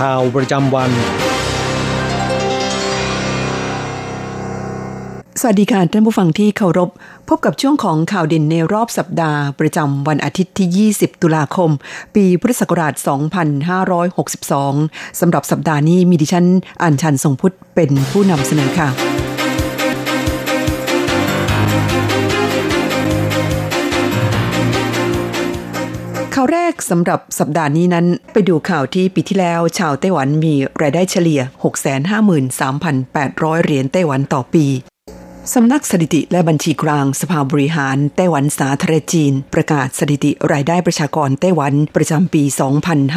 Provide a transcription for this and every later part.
ข่าวประจำวัน สวัสดีค่ะท่านผู้ฟังที่เคารพ พบกับช่วงของข่าวเด่นในรอบสัปดาห์ประจำวันอาทิตย์ที่ 20 ตุลาคม ปีพุทธศักราช 2562 สำหรับสัปดาห์นี้มีดิฉันอัญชันทรงพุทธเป็นผู้นำเสนอค่ะ ข่าวแรกสำหรับสัปดาห์นี้นั้น ไปดูข่าวที่ปีที่แล้วชาวไต้หวันมีรายได้เฉลี่ย 653,800 เหรียญไต้หวันต่อปี สำนักสถิติและบัญชีกลางสภาบริหารไต้หวันสาธารณจีน ประกาศสถิติรายได้ประชากรไต้หวันประจำปี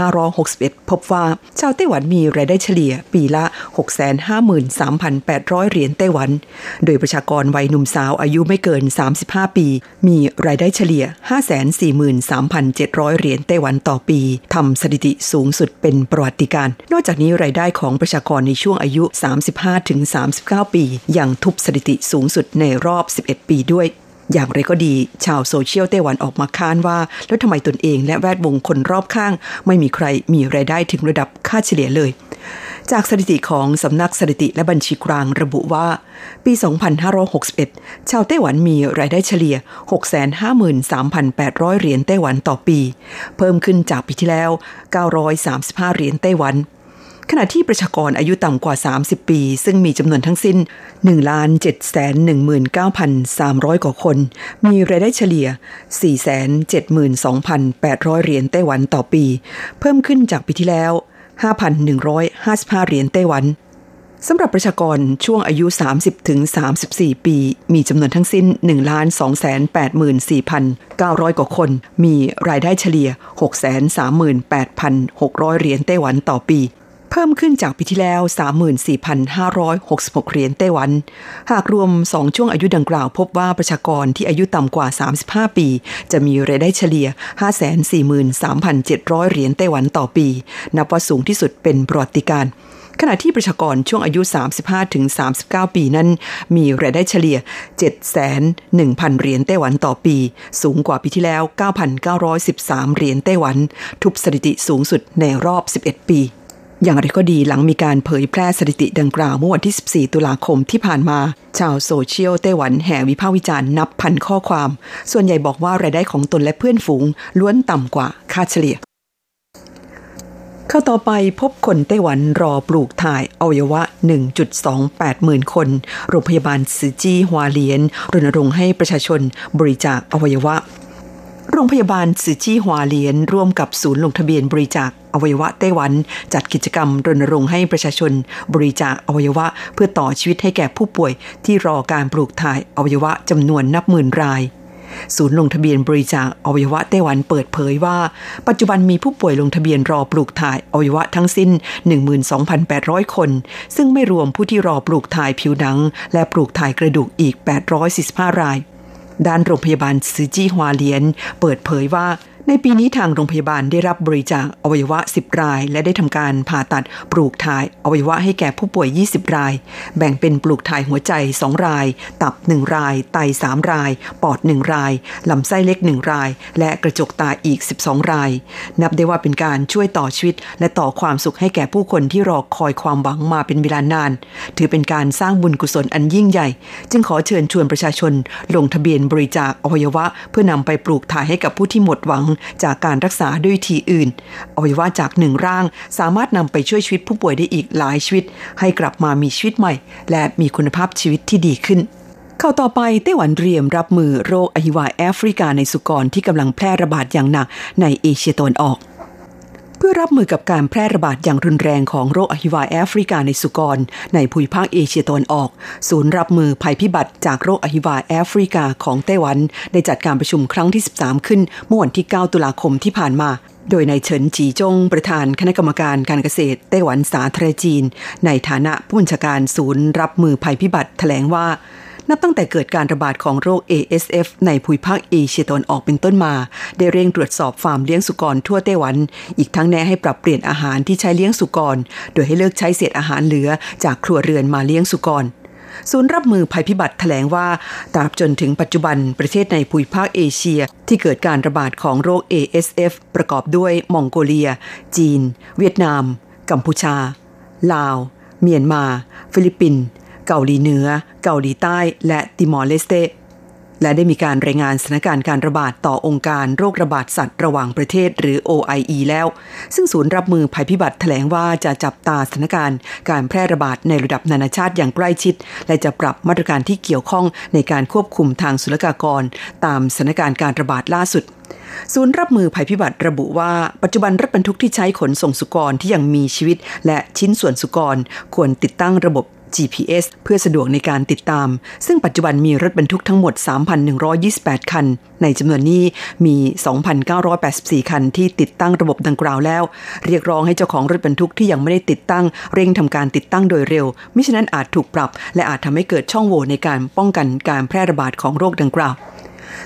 2561 พบว่า ชาวไต้หวันมีรายได้เฉลี่ยปีละ 653,800 เหรียญไต้หวัน โดยประชากรวัยหนุ่มสาวอายุไม่เกิน 35 ปี มีรายได้เฉลี่ย 543,700 เหรียญไต้หวันต่อปีทำสถิติสูงสุดเป็นประวัติการ นอกจากนี้รายได้ของประชากรในช่วงอายุ 35-39 ปียังทุบสถิติสูงสุดในรอบ 11 ปีด้วย อย่างไรก็ดีชาวโซเชียลไต้หวันออกมาค้านว่า แล้วทำไมตนเองและแวดวงคนรอบข้าง ไม่มีใครมีรายได้ถึงระดับค่าเฉลี่ยเลย จากสถิติของสำนักสถิติและบัญชีกลางระบุว่า ปี 2561 ชาวไต้หวันมีรายได้เฉลี่ย 653,800 เหรียญไต้หวันต่อปี เพิ่มขึ้นจากปีที่แล้ว 935 เหรียญไต้หวัน ขณะที่ประชากรอายุต่ำกว่า 30 ปี ซึ่งมีจำนวนทั้งสิ้น 1,719,300 กว่าคน มีรายได้เฉลี่ย 472,800 เหรียญไต้หวันต่อปี เพิ่มขึ้นจากปีที่แล้ว 5,155 เหรียญไต้หวันสำหรับประชากรช่วงอายุ 30 ถึง 34 ปี มีจำนวนทั้งสิ้น 1,284,900 กว่าคน มีรายได้เฉลี่ย 638,600 เหรียญไต้หวันต่อปี เพิ่มขึ้นจากปีที่แล้ว 34,566 เหรียญไต้หวัน หากรวม 2 ช่วงอายุดังกล่าว พบว่าประชากรที่อายุต่ำกว่า 35 ปี จะมีรายได้เฉลี่ย 543,700 เหรียญไต้หวันต่อปี นับว่าสูงที่สุดเป็นประวัติการณ์ขณะที่ประชากรช่วงอายุ 35-39 ปีนั้น มีรายได้เฉลี่ย7,100,000 เหรียญไต้หวันต่อปี สูงกว่าปีที่แล้ว 9,913 เหรียญไต้หวัน ทุบสถิติสูงสุดในรอบ 11 ปี อย่างไรก็ดีหลังมีการเผยแพร่สถิติดังกล่าวเมื่อวันที่ 14 ตุลาคมที่ผ่านมา ชาวโซเชียลไต้หวันแห่วิพากษ์วิจารณ์นับพันข้อความ ส่วนใหญ่บอกว่ารายได้ของตนและเพื่อนฝูง ล้วนต่ำกว่าค่าเฉลี่ยเข้าต่อไปพบคนไต้หวันรอปลูกถ่ายอวัยวะ 1.28 หมื่นคน โรงพยาบาลซือจี้ฮวาเลียน รณรงค์ให้ประชาชนบริจาคอวัยวะโรงพยาบาลซือจี้ฮวาเลียนร่วมกับศูนย์ลงทะเบียนบริจาค อวัยวะไต้หวัน จัดกิจกรรมรณรงค์ให้ประชาชน บริจาคอวัยวะเพื่อต่อชีวิตให้แก่ผู้ป่วย ที่รอการปลูกถ่ายอวัยวะจำนวนนับหมื่นรายศูนย์ลงทะเบียนบริจาคอวัยวะไต้หวันเปิดเผยว่า ปัจจุบันมีผู้ป่วยลงทะเบียนรอปลูกถ่ายอวัยวะทั้งสิ้น 12,800 คน ซึ่งไม่รวมผู้ที่รอปลูกถ่ายผิวหนัง และปลูกถ่ายกระดูกอีก 845 ราย ด้านโรงพยาบาลซือจี้ฮวาเลียน เปิดเผยว่า ในปีนี้ทางโรงพยาบาลได้รับบริจาคอวัยวะ 10 ราย และได้ทำการผ่าตัดปลูกถ่ายอวัยวะให้แก่ผู้ป่วย 20 ราย แบ่งเป็นปลูกถ่ายหัวใจ 2 ราย ตับ 1 ราย ไต 3 ราย ปอด 1 ราย ลำไส้เล็ก 1 ราย และกระจกตาอีก 12 ราย นับได้ว่าเป็นการช่วยต่อชีวิต และต่อความสุขให้แก่ผู้คนที่รอคอยความหวังมาเป็นเวลานาน ถือเป็นการสร้างบุญกุศลอันยิ่งใหญ่ จึงขอเชิญชวนประชาชน ลงทะเบียนบริจาคอวัยวะ เพื่อนำไปปลูกถ่ายให้กับผู้ที่หมดหวังจากการรักษาด้วยทีอื่นอวัยวะจากหนึ่งร่าง สามารถนำไปช่วยชีวิตผู้ป่วยได้อีกหลายชีวิต ให้กลับมามีชีวิตใหม่ และมีคุณภาพชีวิตที่ดีขึ้นข่าวต่อไปไต้หวันเตรียมรับมือโรคอหิวาแอฟริกาในสุกรที่กำลังแพร่ระบาดอย่างหนักในเอเชียตะวันออก พื่อรับมือกับการแพร่ระบาดอย่างรุนแรงของโรคอหิวาแอฟริกาในสุกร ในภูมิภาคเอเชียตะวันออก ศูนย์รับมือภัยพิบัติจากโรคอหิวาแอฟริกาของไต้หวัน ได้จัดการประชุมครั้งที่ 13 ขึ้นเมื่อวันที่ 9 ตุลาคมที่ผ่านมาโดยนายเฉินจีจงประธานคณะกรรมการการเกษตรไต้หวันสาธารณจีน ในฐานะผู้บัญชาการศูนย์รับมือภัยพิบัติแถลงว่า นับตั้งแต่เกิดการระบาดของโรค ASF ในภูมิภาคเอเชียตะวันออกเป็นต้นมา ได้เร่งตรวจสอบฟาร์มเลี้ยงสุกรทั่วไต้หวัน อีกทั้งแนะให้ปรับเปลี่ยนอาหารที่ใช้เลี้ยงสุกร โดยให้เลิกใช้เศษอาหารเหลือจากครัวเรือนมาเลี้ยงสุกรศูนย์รับมือภัยพิบัติแถลงว่าตราบจนถึงปัจจุบันประเทศในภูมิภาคเอเชีย ที่เกิดการระบาดของโรค ASF ประกอบด้วยมองโกเลีย จีน เวียดนาม กัมพูชา ลาว เมียนมา ฟิลิปปินส์ เกาหลีเหนือ เกาหลีใต้ และติมอร์เลสเต และได้มีการรายงานสถานการณ์การระบาดต่อองค์การโรคระบาดสัตว์ระหว่างประเทศหรือ OIE แล้ว ซึ่งศูนย์รับมือภัยพิบัติแถลงว่าจะจับตาสถานการณ์การแพร่ระบาดในระดับนานาชาติอย่างใกล้ชิด และจะปรับมาตรการที่เกี่ยวข้องในการควบคุมทางศุลกากร ตามสถานการณ์การระบาดล่าสุดศูนย์รับมือภัยพิบัติระบุว่า ปัจจุบันรถบรรทุกที่ใช้ขนส่งสุกรที่ยังมีชีวิต และชิ้นส่วนสุกร ควรติดตั้งระบบ GPS เพื่อสะดวกในการติดตาม ซึ่งปัจจุบันมีรถบรรทุกทั้งหมด 3,128 คัน ในจำนวนนี้มี 2,984 คันที่ติดตั้งระบบดังกล่าวแล้ว เรียกร้องให้เจ้าของรถบรรทุกที่ยังไม่ได้ติดตั้ง เร่งทำการติดตั้งโดยเร็ว มิฉะนั้นอาจถูกปรับ และอาจทำให้เกิดช่องโหว่ในการป้องกันการแพร่ระบาดของโรคดังกล่าว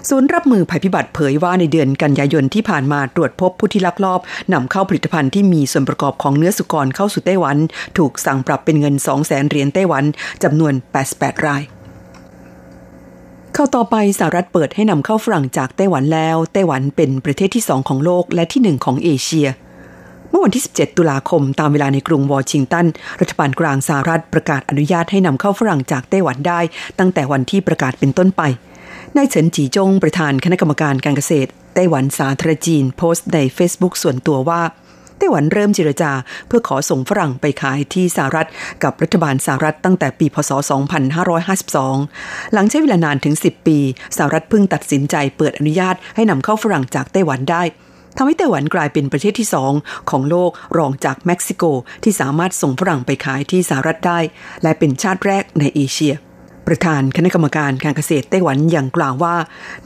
ศูนย์รับมือภัยพิบัติเผยว่าในเดือนกันยายนที่ผ่านมาตรวจพบผู้ที่ลักลอบนำเข้าผลิตภัณฑ์ที่มีส่วนประกอบของเนื้อสุกรเข้าสู่ไต้หวัน ถูกสั่งปรับเป็นเงิน 2 0 0แสนเหรียญไต้หวันจำนวน 88 รายเข้าต่อไปสหรัฐเปิดให้นำเข้าฝรั่งจากไต้หวันแล้ว ไต้หวันเป็นประเทศที่ 2 ของโลกและที่ 1 ของเอเชีย เมื่อวันที่ 17 ตุลาคมตามเวลาในกรุงวอชิงตัน รัฐบาลกลางสหรัฐประกาศอนุญาตให้นำเข้าฝรั่งจากไต้หวันได้ ตั้งแต่วันที่ประกาศเป็นต้นไป นายเฉินจีจงประธานคณะกรรมการการเกษตรไต้หวันสาธารณจีนโพสต์ใน Facebook ส่วนตัวว่าไต้หวันเริ่มเจรจาเพื่อขอส่งฝรั่งไปขายที่สหรัฐ กับรัฐบาลสหรัฐตั้งแต่ปีพศ 2552 หลังใช้เวลานานถึง 10 ปีสหรัฐเพิ่งตัดสินใจเปิดอนุญาตให้นำเข้าฝรั่งจากไต้หวันได้ทำให้ไต้หวันกลายเป็นประเทศที่สองของโลกรองจากเม็กซิโกที่สามารถส่งฝรั่งไปขายที่สหรัฐได้ และเป็นชาติแรกในเอเชีย ประธานคณะกรรมการการเกษตรไต้หวันอย่างกล่าวว่า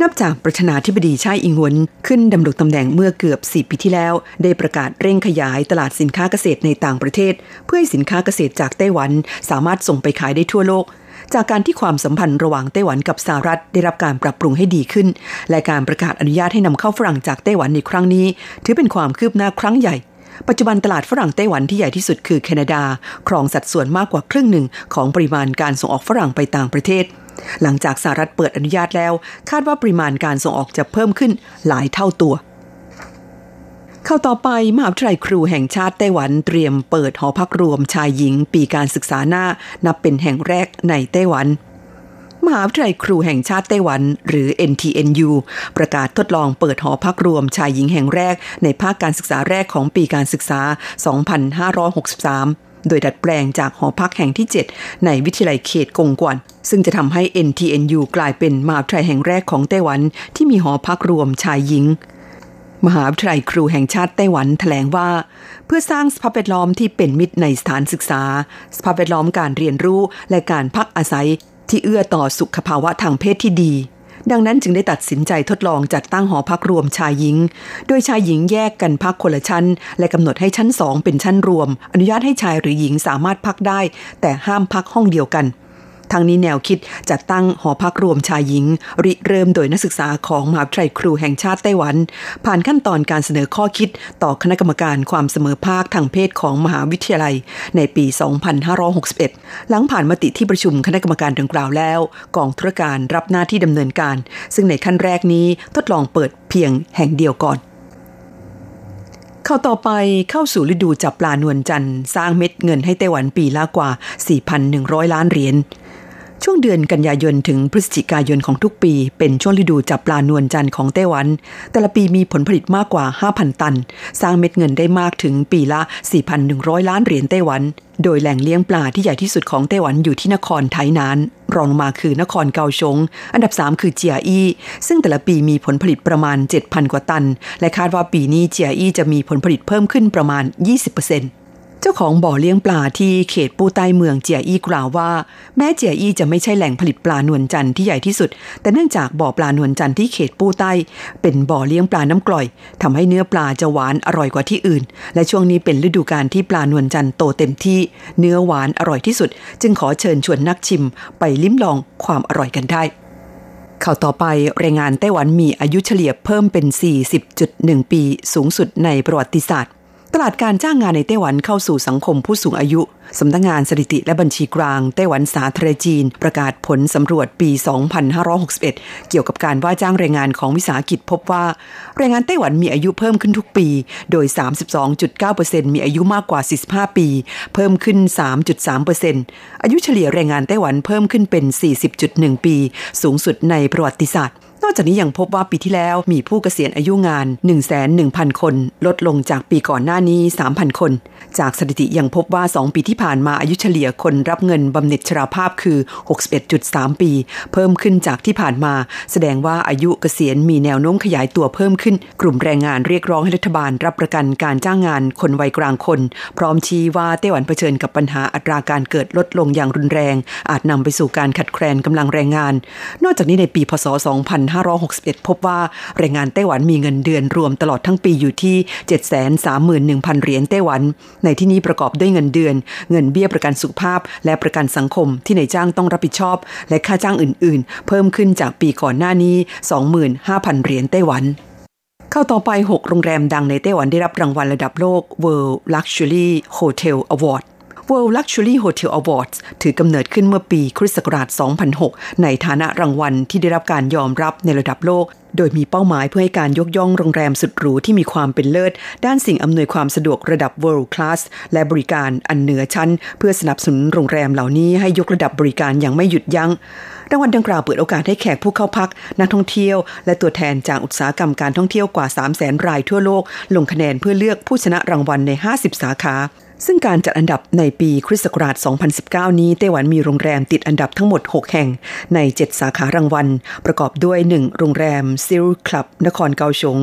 นับจากประธานาธิบดีชาอิงหวนขึ้นดำรงตำแหน่งเมื่อเกือบ 4 ปีที่แล้ว ได้ประกาศเร่งขยายตลาดสินค้าเกษตรในต่างประเทศ เพื่อให้สินค้าเกษตรจากไต้หวันสามารถส่งไปขายได้ทั่วโลกจากการที่ความสัมพันธ์ระหว่างไต้หวันกับสหรัฐได้รับการปรับปรุงให้ดีขึ้น และการประกาศอนุญาตให้นำเข้าฝรั่งจากไต้หวันในครั้งนี้ ถือเป็นความคืบหน้าครั้งใหญ่ ปัจจุบันตลาดฝรั่งไต้หวันที่ใหญ่ที่สุดคือแคนาดา ครองสัดส่วนมากกว่าครึ่งหนึ่งของปริมาณการส่งออกฝรั่งไปต่างประเทศ หลังจากสหรัฐเปิดอนุญาตแล้ว คาดว่าปริมาณการส่งออกจะเพิ่มขึ้นหลายเท่าตัวเข้าต่อไปมหาวิทยาลัยครูแห่งชาติไต้หวันเตรียมเปิดหอพักรวมชายหญิงปีการศึกษาหน้า นับเป็นแห่งแรกในไต้หวัน มหาวิทยาลัยครูแห่งชาติไต้หวัน หรือ NTNU ประกาศทดลองเปิดหอพักรวมชายหญิงแห่งแรก ในภาคการศึกษาแรกของปีการศึกษา 2563โดยดัดแปลงจากหอพักแห่งที่ 7 ในวิทยาลัยเขตกงกวน ซึ่งจะทำให้ NTNU กลายเป็นมหาวิทยาลัยแห่งแรกของไต้หวันที่มีหอพักรวมชายหญิง มหาวิทยาลัยครูแห่งชาติไต้หวันแถลงว่า เพื่อสร้างสภาพแวดล้อมที่เป็นมิตรในสถานศึกษา สภาพแวดล้อมการเรียนรู้และการพักอาศัย ที่เอื้อต่อสุขภาวะทางเพศที่ดี ดังนั้นจึงได้ตัดสินใจทดลองจัดตั้งหอพักรวมชายหญิง โดยชายหญิงแยกกันพักคนละชั้น และกำหนดให้ชั้นสองเป็นชั้นรวม อนุญาตให้ชายหรือหญิงสามารถพักได้ แต่ห้ามพักห้องเดียวกัน ทางนี้แนวคิดจัดตั้งหอพักรวมชายหญิง ริเริ่มโดยนักศึกษาของมหาวิทยาลัยครูแห่งชาติไต้หวัน ผ่านขั้นตอนการเสนอข้อคิดต่อคณะกรรมการความเสมอภาคทางเพศของมหาวิทยาลัย ในปี 2561 หลังผ่านมติที่ประชุมคณะกรรมการดังกล่าวแล้ว กองธุรการรับหน้าที่ดำเนินการ ซึ่งในขั้นแรกนี้ทดลองเปิดเพียงแห่งเดียวก่อนเข้าต่อไปเข้าสู่ฤดูจับปลานวลจันทร์สร้างเม็ดเงินให้ไต้หวันปีละกว่า 4,100 ล้านเหรียญ ช่วงเดือนกันยายนถึงพฤศจิกายนของทุกปี เป็นช่วงฤดูจับปลานวลจันทร์ของไต้หวัน แต่ละปีมีผลผลิตมากกว่า 5,000 ตัน สร้างเม็ดเงินได้มากถึงปีละ 4,100 ล้านเหรียญไต้หวัน โดยแหล่งเลี้ยงปลาที่ใหญ่ที่สุดของไต้หวันอยู่ที่นครไทนาน รองมาคือนครเกาชง อันดับ 3 คือเจียอี้ซึ่งแต่ละปีมีผลผลิตประมาณ 7,000 กว่าตัน และคาดว่าปีนี้เจียอี้จะมีผลผลิตเพิ่มขึ้นประมาณ 20%เจ้าของบ่อเลี้ยงปลาที่เขตปูใต้เมืองเจียอี้กล่าวว่า แม้เจียอี้จะไม่ใช่แหล่งผลิตปลานวลจันทร์ที่ใหญ่ที่สุด แต่เนื่องจากบ่อปลานวลจันทร์ที่เขตปูใต้ เป็นบ่อเลี้ยงปลาน้ำกร่อยทำให้เนื้อปลาจะหวานอร่อยกว่าที่อื่น และช่วงนี้เป็นฤดูกาลที่ปลานวลจันทร์โตเต็มที่ เนื้อหวานอร่อยที่สุด จึงขอเชิญชวนนักชิม ไปลิ้มลองความอร่อยกันได้ข่าวต่อไปแรายงานไต้หวันมีอายุเฉลี่ยเพิ่มเป็น 40.1 ปี สูงสุดในประวัติศาสตร์ ตลาดการจ้างงานในไต้หวันเข้าสู่สังคมผู้สูงอายุ สำนักงงานสถิติและบัญชีกลางไต้หวันสาธารณจีน ประกาศผลสำรวจปี 2561 เกี่ยวกับการว่าจ้างแรงงานของวิสาหกิจพบว่า แรงงานไต้หวันมีอายุเพิ่มขึ้นทุกปี โดย 32.9%มีอายุมากกว่า 45 ปี เพิ่มขึ้น 3.3%อายุเฉลี่ยแรงงานไต้หวันเพิ่มขึ้นเป็น 40.1 ปี สูงสุดในประวัติศาสตร์ นอกจากนี้ยังพบว่าปีที่แล้วมีผู้เกษียณอายุงาน 1,100,000 คน ลดลงจากปีก่อนหน้านี้ 3,000 คน จากสถิติยังพบว่า 2 ปีที่ผ่านมาอายุเฉลี่ยคนรับเงินบำเหน็จชราภาพคือ 61.3 ปี เพิ่มขึ้นจากที่ผ่านมา แสดงว่าอายุเกษียณมีแนวโน้มขยายตัวเพิ่มขึ้น กลุ่มแรงงานเรียกร้องให้รัฐบาลรับประกันการจ้างงานคนวัยกลางคน พร้อมชี้ว่าไต้หวันเผชิญกับปัญหาอัตราการเกิดลดลงอย่างรุนแรง อาจนำไปสู่การขัดแคลนกำลังแรงงาน นอกจากนี้ในปีพศ 2 2561 พบว่าแรงงานไต้หวันมีเงินเดือนรวมตลอดทั้งปีอยู่ที่ 731,000 เหรียญไต้หวัน ในที่นี้ประกอบด้วยเงินเดือน เงินเบี้ยประกันสุขภาพ และประกันสังคมที่นายจ้างต้องรับผิดชอบ และค่าจ้างอื่น ๆ เพิ่มขึ้นจากปีก่อนหน้านี้ 25,000 เหรียญไต้หวันเข้าต่อไป 6 โรงแรมดังในไต้หวันได้รับรางวัลระดับโลก World Luxury Hotel Award World Luxury Hotel Awards ถือกำเนิดขึ้นเมื่อปีคริสต์ศักราช 2006 ในฐานะรางวัลที่ได้รับการยอมรับในระดับโลก โดยมีเป้าหมายเพื่อให้การยกย่องโรงแรมสุดหรูที่มีความเป็นเลิศ ด้านสิ่งอำนวยความสะดวกระดับ world class และบริการอันเหนือชั้น เพื่อสนับสนุนโรงแรมเหล่านี้ให้ยกระดับบริการอย่างไม่หยุดยัง้งรางวัลดังกล่าวเปิดโอกาสให้แขกผู้เข้าพัก นักท่องเที่ยว และตัวแทนจากอุตสาหกรรมการท่องเที่ยวกว่า 3 0 0 0 0 0 รายทั่วโลก ลงคะแนนเพื่อเลือกผู้ชนะรางวัลใน 50 สาขา ซึ่งการจัดอันดับในปีคริสต์ศักราช 2019 นี้ไต้หวันมีโรงแรมติดอันดับทั้งหมด 6 แห่งใน 7 สาขารางวัล ประกอบด้วย 1 โรงแรมซิลคลับ นครเกาชง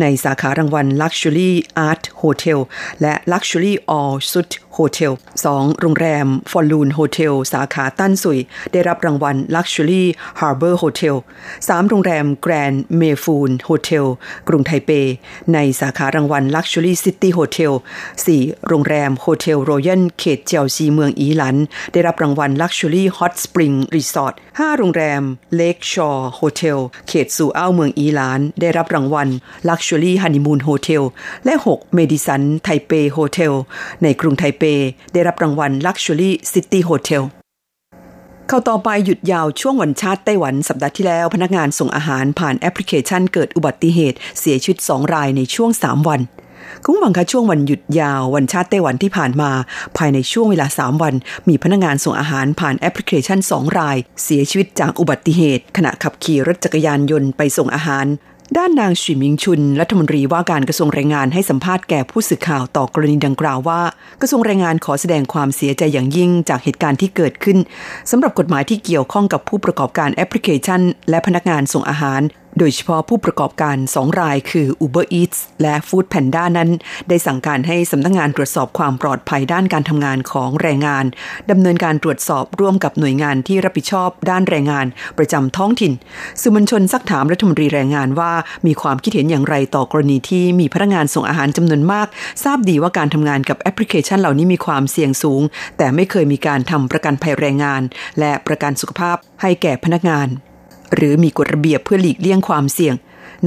ในสาขารางวัล Luxury Art Hotel และ Luxury All Suite Hotel 2. โรงแรม Fullon Hotel สาขาตั้นสุย ได้รับรางวัล Luxury Harbor Hotel 3. โรงแรม Grand m a y f o o n Hotel กรุงไทเป ในสาขารางวัล Luxury City Hotel 4. โรงแรม Hotel Royal เขตเจียวซีเมืองอีหลัน ได้รับรางวัล Luxury Hot Spring Resort 5. โรงแรม Lake Shore Hotel เขตสู่อ้าวเมืองอีหลาน ได้รับรางวัล Luxury Honeymoon Hotel และ 6. Madison Taipei Hotel ในกรุงไทเปได้รับรางวัล Luxury City Hotel เข้าต่อไปหยุดยาวช่วงวันชาติไต้หวันสัปดาห์ที่แล้ว พนักงานส่งอาหารผ่านแอปพลิเคชันเกิดอุบัติเหตุ เสียชีวิต 2 รายในช่วง 3 วันคุณวังคะช่วงวันหยุดยาววันชาติไต้หวันที่ผ่านมา ภายในช่วงเวลา 3 วัน มีพนักงานส่งอาหารผ่านแอปพลิเคชัน 2 ราย เสียชีวิตจากอุบัติเหตุ ขณะขับขี่รถจักรยานยนต์ไปส่งอาหาร ด้านนางฉิมิงชุนรัฐมนตรีว่าการกระทรวงแรงงานให้สัมภาษณ์แก่ผู้สื่อข่าวต่อกรณีดังกล่าวว่า กระทรวงแรงงานขอแสดงความเสียใจอย่างยิ่งจากเหตุการณ์ที่เกิดขึ้นสำหรับกฎหมายที่เกี่ยวข้องกับผู้ประกอบการแอปพลิเคชัน และพนักงานส่งอาหาร โดยเฉพาะผู้ประกอบการ2รายคือ Uber Eats และ Food Panda นั้น ได้สั่งการให้สำนักงงานตรวจสอบความปลอดภัยด้านการทำงานของแรงงานดำเนินการตรวจสอบร่วมกับหน่วยงานที่รับผิดชอบด้านแรงงานประจำท้องถิ่นสื่อมวลชนซักถามรัฐมนตรีแรงงานว่ามีความคิดเห็นอย่างไรต่อกรณีที่มีพนักงานส่งอาหารจำนวนมาก ทราบดีว่าการทำงานกับแอปพลิเคชันเหล่านี้มีความเสี่ยงสูง แต่ไม่เคยมีการทำประกันภัยแรงงาน และประกันสุขภาพให้แก่พนักงาน หรือมีกฎระเบียบเพื่อหลีกเลี่ยงความเสี่ยง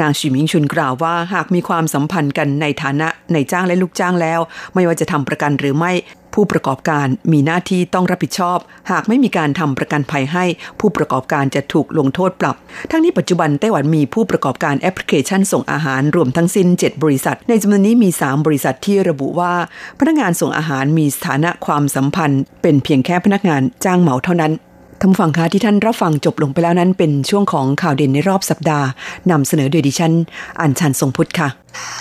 นางชิมิงชุนกล่าวว่าหากมีความสัมพันธ์กันในฐานะในจ้างและลูกจ้างแล้ว ไม่ว่าจะทำประกันหรือไม่ ผู้ประกอบการมีหน้าที่ต้องรับผิดชอบ หากไม่มีการทำประกันภัยให้ ผู้ประกอบการจะถูกลงโทษปรับ ทั้งนี้ปัจจุบันไต้หวันมีผู้ประกอบการแอปพลิเคชันส่งอาหารรวมทั้งสิ้น 7 บริษัท ในจำนวนนี้มี 3 บริษัทที่ระบุว่า พนักงานส่งอาหารมีสถานะความสัมพันธ์ เป็นเพียงแค่พนักงานจ้างเหมาเท่านั้น ท่านฟังคะที่ท่านรับฟังจบลงไปแล้วนั้นเป็นช่วงของข่าวเด่นในรอบสัปดาห์นำเสนอโดยดิฉันอัญชันทรงพุทธค่ะ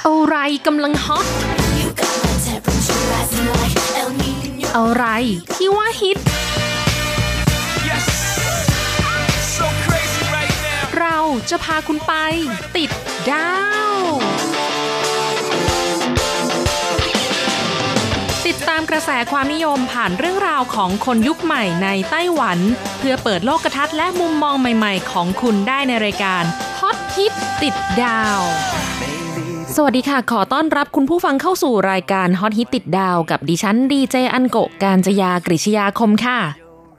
อะไรกำลังฮอตอะไรที่ว่าฮิต So crazy right เราจะพาคุณไปติดดาว ดตามกระแสความนิยมผ่านเรื่องราวของคนยุคใหม่ในไต้หวัน เพื่อเปิดโลกทัศน์และมุมมองใหม่ๆ ของคุณได้ในรายการฮอตฮิตติดดาว สวัสดีค่ะ ขอต้อนรับคุณผู้ฟังเข้าสู่รายการฮอตฮิตติดดาวกับดิฉันดีเจอันโกะการจยากริชยาคมค่ะ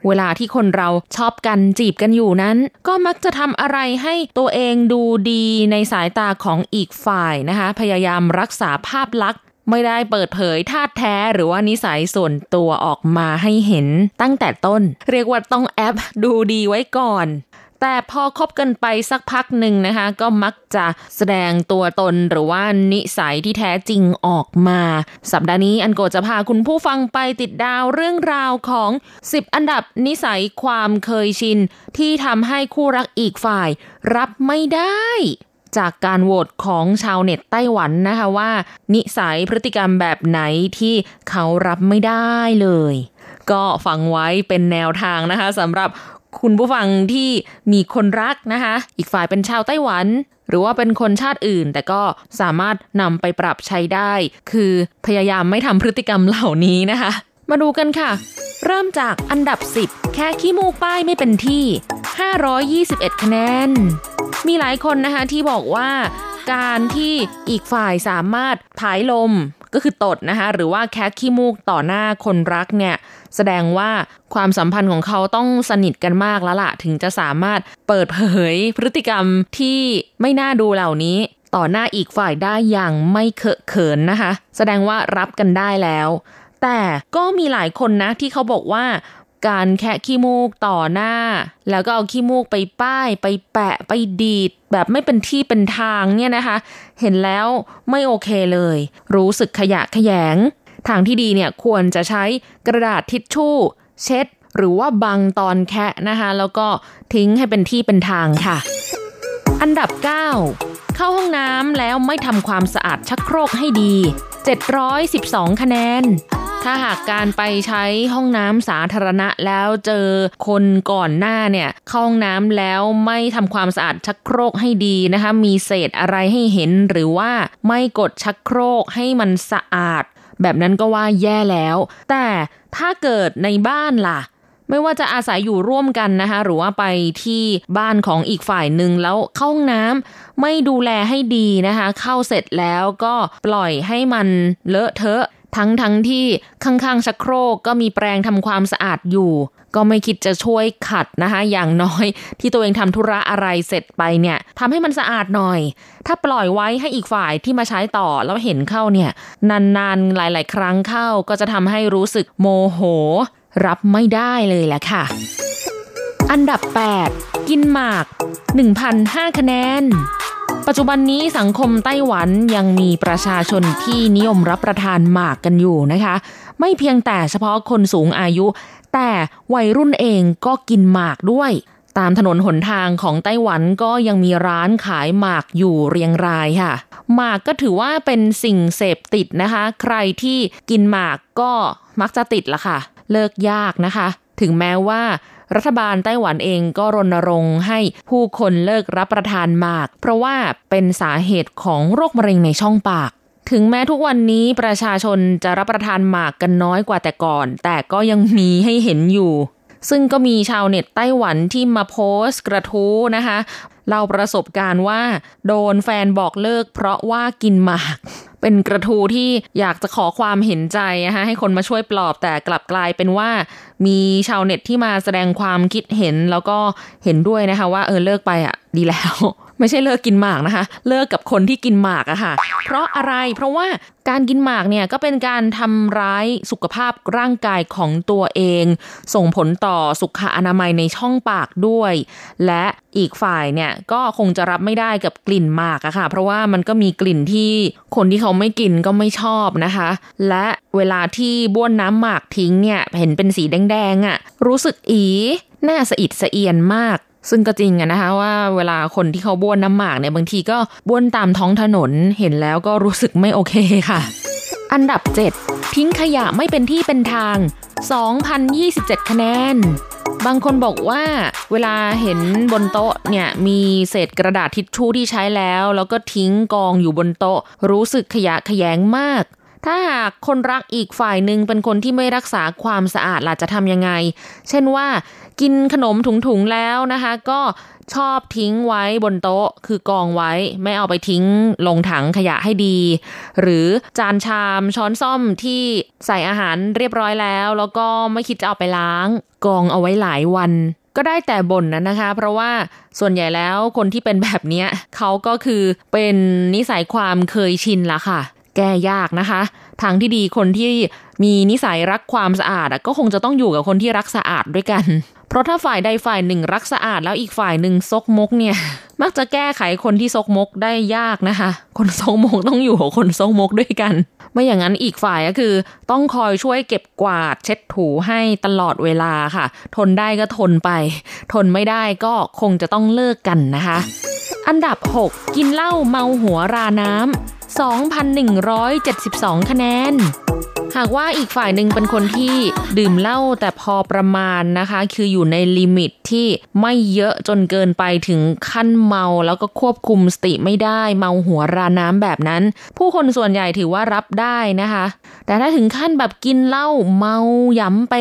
เวลาที่คนเราชอบกันจีบกันอยู่นั้น ก็มักจะทำอะไรให้ตัวเองดูดีในสายตาของอีกฝ่ายนะคะ พยายามรักษาภาพลักษณ์ ไม่ได้เปิดเผยท่าแท้หรือว่านิสัยส่วนตัวออกมาให้เห็นตั้งแต่ต้น เรียกว่าต้องแอปดูดีไว้ก่อนแต่พอคบกันไปสักพักหนึ่งนะคะ ก็มักจะแสดงตัวตนหรือว่านิสัยที่แท้จริงออกมา สัปดาห์นี้อันโกจะพาคุณผู้ฟังไปติดดาวเรื่องราวของ 10 อันดับนิสัยความเคยชิน ที่ทำให้คู่รักอีกฝ่ายรับไม่ได้ จากการโหวตของชาวเน็ตไต้หวันนะคะว่า นิสัยพฤติกรรมแบบไหนที่เขารับไม่ได้เลย ก็ฟังไว้เป็นแนวทางนะคะสำหรับคุณผู้ฟังที่มีคนรักนะคะ อีกฝ่ายเป็นชาวไต้หวัน หรือว่าเป็นคนชาติอื่น แต่ก็สามารถนำไปปรับใช้ได้ คือพยายามไม่ทำพฤติกรรมเหล่านี้นะคะ มาดูกันค่ะ เริ่มจากอันดับ 10 แค่ขี้มูกป้ายไม่เป็นที่ 521 คะแนน มีหลายคนนะคะที่บอกว่าการที่อีกฝ่ายสามารถผายลมก็คือตดนะคะหรือว่าแคะขี้มูกต่อหน้าคนรักเนี่ย แสดงว่าความสัมพันธ์ของเขาต้องสนิทกันมากแล้วล่ะ ถึงจะสามารถเปิดเผยพฤติกรรมที่ไม่น่าดูเหล่านี้ต่อหน้าอีกฝ่ายได้อย่างไม่เคอะเขินนะคะ แสดงว่ารับกันได้แล้ว แต่ก็มีหลายคนนะที่เขาบอกว่าการแคะขี้มูกต่อหน้า แล้วก็เอาขี้มูกไปป้าย ไปแปะไปดีด แบบไม่เป็นที่เป็นทางเนี่ยนะคะ เห็นแล้วไม่โอเคเลย รู้สึกขยะแขยง ทางที่ดีเนี่ยควรจะใช้กระดาษทิชชู่ เช็ด หรือว่าบังตอนแคะนะคะ แล้วก็ทิ้งให้เป็นที่เป็นทางค่ะ อันดับ 9 เข้าห้องน้ำแล้วไม่ทำความสะอาดชักโครกให้ดี 712 คะแนน ถ้าหากการไปใช้ห้องน้ำสาธารณะแล้วเจอคนก่อนหน้าเนี่ยเข้าห้องน้ำแล้วไม่ทำความสะอาดชักโครกให้ดีนะคะ มีเศษอะไรให้เห็นหรือว่าไม่กดชักโครกให้มันสะอาด แบบนั้นก็ว่าแย่แล้ว แต่ถ้าเกิดในบ้านล่ะ ไม่ว่าจะอาศัยอยู่ร่วมกันนะคะ หรือว่าไปที่บ้านของอีกฝ่ายหนึ่งแล้วเข้าห้องน้ำไม่ดูแลให้ดีนะคะ เข้าเสร็จแล้วก็ปล่อยให้มันเลอะเทอะ ทั้งทั้งที่ข้างๆชักโครกก็มีแปรงทำความสะอาดอยู่ ก็ไม่คิดจะช่วยขัดนะคะ อย่างน้อยที่ตัวเองทำธุระอะไรเสร็จไปเนี่ยทำให้มันสะอาดหน่อย ถ้าปล่อยไว้ให้อีกฝ่ายที่มาใช้ต่อแล้วเห็นเข้าเนี่ย นานๆหลาย ๆ ครั้งเข้าก็จะทำให้รู้สึกโมโห รับไม่ได้เลยแหละค่ะ อันดับ 8 กินหมาก 1,005 คะแนน ปัจจุบันนี้สังคมไต้หวันยังมีประชาชนที่นิยมรับประทานหมากกันอยู่นะคะ ไม่เพียงแต่เฉพาะคนสูงอายุ แต่วัยรุ่นเองก็กินหมากด้วยตามถนนหนทางของไต้หวันก็ยังมีร้านขายหมากอยู่เรียงรายค่ะ หมากก็ถือว่าเป็นสิ่งเสพติดนะคะ ใครที่กินหมากก็มักจะติดละค่ะ เลิกยากนะคะ ถึงแม้ว่ารัฐบาลไต้หวันเองก็รณรงค์ให้ผู้คนเลิกรับประทานหมาก เพราะว่าเป็นสาเหตุของโรคมะเร็งในช่องปาก ถึงแม้ทุกวันนี้ประชาชนจะรับประทานหมากกันน้อยกว่าแต่ก่อน แต่ก็ยังมีให้เห็นอยู่ ซึ่งก็มีชาวเน็ตไต้หวันที่มาโพสต์กระทู้นะคะเล่าประสบการณ์ว่า โดนแฟนบอกเลิกเพราะว่ากินหมาก เป็นกระทู้ที่อยากจะขอความเห็นใจนะคะให้คนมาช่วยปลอบแต่กลับกลายเป็นว่า มีชาวเน็ตที่มาแสดงความคิดเห็นแล้วก็เห็นด้วยนะคะ ว่าเออเลิกไปอะ ดีแล้ว ไม่ใช่เลิกกินหมากนะคะ เลิกกับคนที่กินหมากอะค่ะ เพราะอะไรเพราะว่าการกินหมากเนี่ยก็เป็นการทำร้ายสุขภาพร่างกายของตัวเอง ส่งผลต่อสุขอนามัยในช่องปากด้วย และอีกฝ่ายเนี่ยก็คงจะรับไม่ได้กับกลิ่นหมากอะค่ะ เพราะว่ามันก็มีกลิ่นที่คนที่เขาไม่กินก็ไม่ชอบนะคะ และเวลาที่บ้วนน้ำหมากทิ้งเนี่ยเห็นเป็นสีแดงๆอะรู้สึกอีน่าสะอิดสะเอียนมาก ซึ่งก็จริงอะนะคะว่าเวลาคนที่เขาบ้วนน้ำหมากเนี่ยบางทีก็บ้วนตามท้องถนนเห็นแล้วก็รู้สึกไม่โอเคค่ะ อันดับ 7 ทิ้งขยะไม่เป็นที่เป็นทาง 2,027 คะแนน บางคนบอกว่าเวลาเห็นบนโต๊ะเนี่ยมีเศษกระดาษทิชชู่ที่ใช้แล้ว แล้วก็ทิ้งกองอยู่บนโต๊ะ รู้สึกขยะขยงมากถ้าหากคนรักอีกฝ่ายหนึ่งเป็นคนที่ไม่รักษาความสะอาดล่ะจะทำยังไง เช่นว่า กินขนมถุงๆแล้วนะคะ ก็ชอบทิ้งไว้บนโต๊ะคือกองไว้ไม่เอาไปทิ้งลงถังขยะให้ดี หรือจานชามช้อนซ่อมที่ใส่อาหารเรียบร้อยแล้ว แล้วก็ไม่คิดจะเอาไปล้าง กองเอาไว้หลายวัน ก็ได้แต่บ่นนั้นนะคะ เพราะว่าส่วนใหญ่แล้วคนที่เป็นแบบนี้เขาก็คือเป็นนิสัยความเคยชินละค่ะ แก้ยากนะคะ ทางที่ดีคนที่มีนิสัยรักความสะอาดก็คงจะต้องอยู่กับคนที่รักสะอาดด้วยกัน เพราะถ้าฝ่ายใดฝ่ายหนึ่งรักสะอาดแล้วอีกฝ่ายหนึ่งซกมกเนี่ย มักจะแก้ไขคนที่ซกมกได้ยากนะคะ คนซกมกต้องอยู่กับคนซกมกด้วยกัน ไม่อย่างนั้นอีกฝ่ายก็คือ ต้องคอยช่วยเก็บกวาดเช็ดถูให้ตลอดเวลาค่ะ ทนได้ก็ทนไป ทนไม่ได้ก็คงจะต้องเลิกกันนะคะ อันดับ 6 กินเหล้าเมาหัวราน้ำ 2,172 คะแนน หากว่าอีกฝ่ายหนึ่งเป็นคนที่ดื่มเหล้าแต่พอประมาณนะคะ คืออยู่ในลิมิตที่ไม่เยอะจนเกินไปถึงขั้นเมาแล้วก็ควบคุมสติไม่ได้ เมาหัวราน้ำแบบนั้น ผู้คนส่วนใหญ่ถือว่ารับได้นะคะ แต่ถ้าถึงขั้นแบบกินเหล้าเมาหยำเป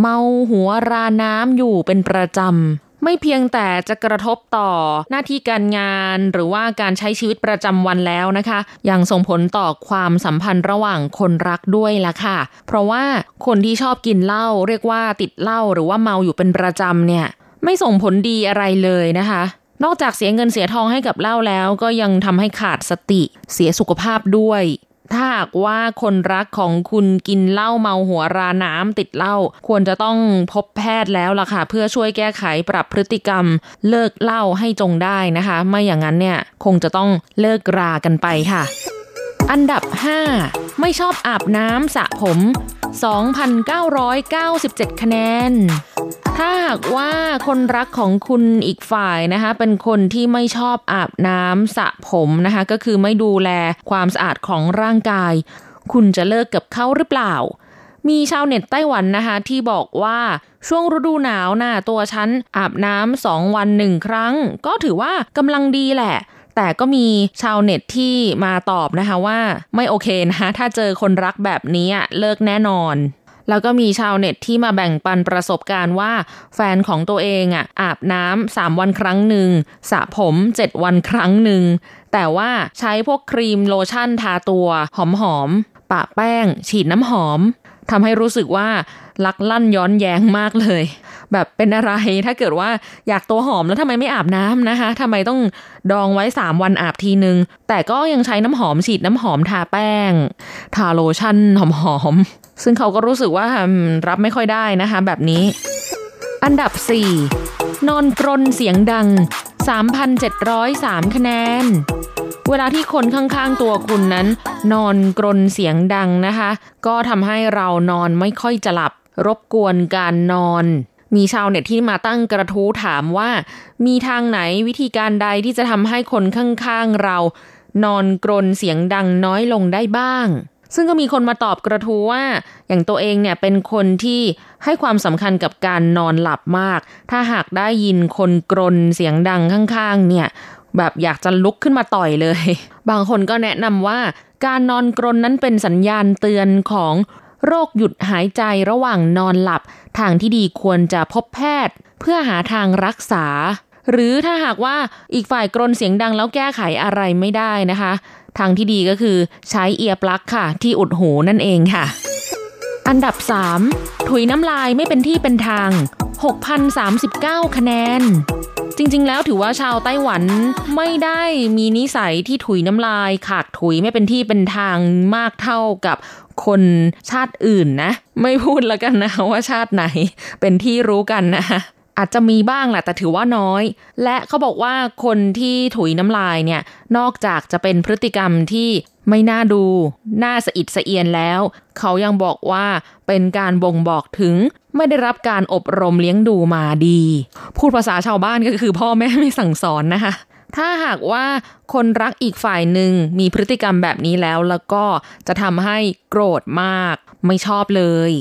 เมาหัวราน้ำอยู่เป็นประจำ ไม่เพียงแต่จะกระทบต่อหน้าที่การงานหรือว่าการใช้ชีวิตประจำวันแล้วนะคะ ยังส่งผลต่อความสัมพันธ์ระหว่างคนรักด้วยล่ะค่ะ เพราะว่าคนที่ชอบกินเหล้าเรียกว่าติดเหล้าหรือว่าเมาอยู่เป็นประจำเนี่ย ไม่ส่งผลดีอะไรเลยนะคะ นอกจากเสียเงินเสียทองให้กับเหล้าแล้ว ก็ยังทำให้ขาดสติ เสียสุขภาพด้วย ถ้าหากว่าคนรักของคุณกินเหล้าเมาหัวราน้ำติดเหล้าควรจะต้องพบแพทย์แล้วล่ะค่ะ เพื่อช่วยแก้ไขปรับพฤติกรรม เลิกเหล้าให้จงได้นะคะ ไม่อย่างนั้นเนี่ยคงจะต้องเลิกรากันไปค่ะ อันดับ 5 ไม่ชอบอาบน้ำสระผม 2,997 คะแนน ถ้าหากว่าคนรักของคุณอีกฝ่ายนะคะ เป็นคนที่ไม่ชอบอาบน้ำสระผมนะคะ ก็คือไม่ดูแลความสะอาดของร่างกาย คุณจะเลิกกับเขาหรือเปล่ามีชาวเน็ตไต้หวันนะคะ ที่บอกว่าช่วงฤดูหนาวน่ะตัวฉันอาบน้ำสองวันหนึ่งครั้ง ก็ถือว่ากำลังดีแหละ แต่ก็มีชาวเน็ตที่มาตอบนะคะว่าไม่โอเคนะคะถ้าเจอคนรักแบบนี้เลิกแน่นอน แล้วก็มีชาวเน็ตที่มาแบ่งปันประสบการณ์ว่า แฟนของตัวเองอะอาบน้ำสามวันครั้งหนึ่งสระผมเจ็ดวันครั้งหนึ่งแต่ว่าใช้พวกครีมโลชั่นทาตัว หอมๆปะแป้ง ฉีดน้ำหอม ทำให้รู้สึกว่าลักลั่นย้อนแย้งมากเลย แบบเป็นอะไรถ้าเกิดว่าอยากตัวหอมแล้วทำไมไม่อาบน้ำนะคะทำไมต้องดองไว้ 3 วันอาบทีนึง แต่ก็ยังใช้น้ำหอมฉีดน้ำหอมทาแป้ง ทาโลชั่นหอมๆซึ่งเขาก็รู้สึกว่ารับไม่ค่อยได้นะคะ แบบนี้ อันดับ 4 นอนกรนเสียงดัง 3,703 คะแนน เวลาที่คนข้างๆตัวคุณนั้น นอนกรนเสียงดังนะคะ ก็ทำให้เรานอนไม่ค่อยจะหลับ รบกวนการนอน มีชาวเน็ตที่มาตั้งกระทู้ถามว่า มีทางไหนวิธีการใดที่จะทำให้คนข้างๆเรา นอนกรนเสียงดังน้อยลงได้บ้าง ซึ่งก็มีคนมาตอบกระทู้ว่า อย่างตัวเองเนี่ยเป็นคนที่ให้ความสำคัญกับการนอนหลับมาก ถ้าหากได้ยินคนกรนเสียงดังข้างๆ เนี่ย แบบอยากจะลุกขึ้นมาต่อยเลย บางคนก็แนะนำว่า การนอนกรนนั้นเป็นสัญญาณเตือนของโรคหยุดหายใจระหว่างนอนหลับ ทางที่ดีควรจะพบแพทย์ เพื่อหาทางรักษา หรือถ้าหากว่าอีกฝ่ายกรนเสียงดังแล้วแก้ไขอะไรไม่ได้นะคะ ทางที่ดีก็คือใช้เอียร์ปลั๊กค่ะ ที่อุดหูนั่นเองค่ะ อันดับ 3 ถุยน้ำลายไม่เป็นที่เป็นทาง 6,039 คะแนน จริง ๆ แล้วถือว่าชาวไต้หวันไม่ได้มีนิสัยที่ถุยน้ำลาย ขากถุยไม่เป็นที่เป็นทางมากเท่ากับคนชาติอื่นนะ ไม่พูดแล้วกันนะว่าชาติไหนเป็นที่รู้กันนะอาจจะมีบ้างแหละแต่ถือว่าน้อย และเขาบอกว่าคนที่ถุยน้ำลายเนี่ย นอกจากจะเป็นพฤติกรรมที่ไม่น่าดู น่าสะอิดสะเอียนแล้ว เขายังบอกว่าเป็นการบ่งบอกถึง ไม่ได้รับการอบรมเลี้ยงดูมาดี พูดภาษาชาวบ้านก็คือพ่อแม่ไม่สั่งสอนนะคะ ถ้าหากว่าคนรักอีกฝ่ายหนึ่งมีพฤติกรรมแบบนี้แล้วแล้วก็จะทำให้โกรธมาก ไม่ชอบเลย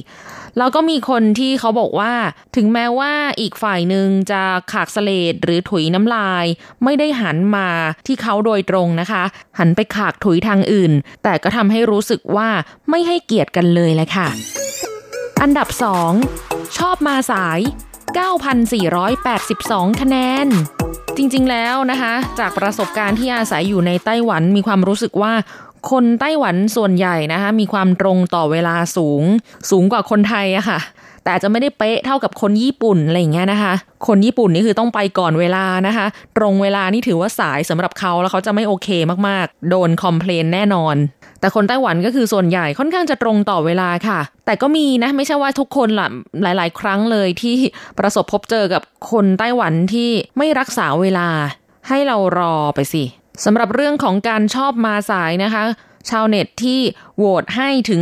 แล้วก็มีคนที่เขาบอกว่า ถึงแม้ว่าอีกฝ่ายหนึ่งจะขากเสลดหรือถุยน้ำลาย ไม่ได้หันมาที่เขาโดยตรงนะคะ หันไปขากถุยทางอื่น แต่ก็ทำให้รู้สึกว่าไม่ให้เกียรติกันเลยแหละค่ะ อันดับ 2 ชอบมาสาย 9,482 คะแนน จริงๆแล้วนะคะ จากประสบการณ์ที่อาศัยอยู่ในไต้หวันมีความรู้สึกว่าคนไต้หวันส่วนใหญ่นะคะมีความตรงต่อเวลาสูง สูงกว่าคนไทยอะค่ะ แต่อาจจะไม่ได้เป๊ะเท่ากับคนญี่ปุ่นอะไรอย่างเงี้ยนะคะ คนญี่ปุ่นนี่คือต้องไปก่อนเวลานะคะ ตรงเวลานี่ถือว่าสายสำหรับเขาแล้วเขาจะไม่โอเคมากๆ โดนคอมเพลนแน่นอน แต่คนไต้หวันก็คือส่วนใหญ่ค่อนข้างจะตรงต่อเวลาค่ะ แต่ก็มีนะไม่ใช่ว่าทุกคนละหลาย ๆ ครั้งเลยที่ประสบพบเจอกับคนไต้หวันที่ไม่รักษาเวลา ให้เรารอไปสิสำหรับเรื่องของการชอบมาสายนะคะ ชาวเน็ตที่โหวตให้ถึง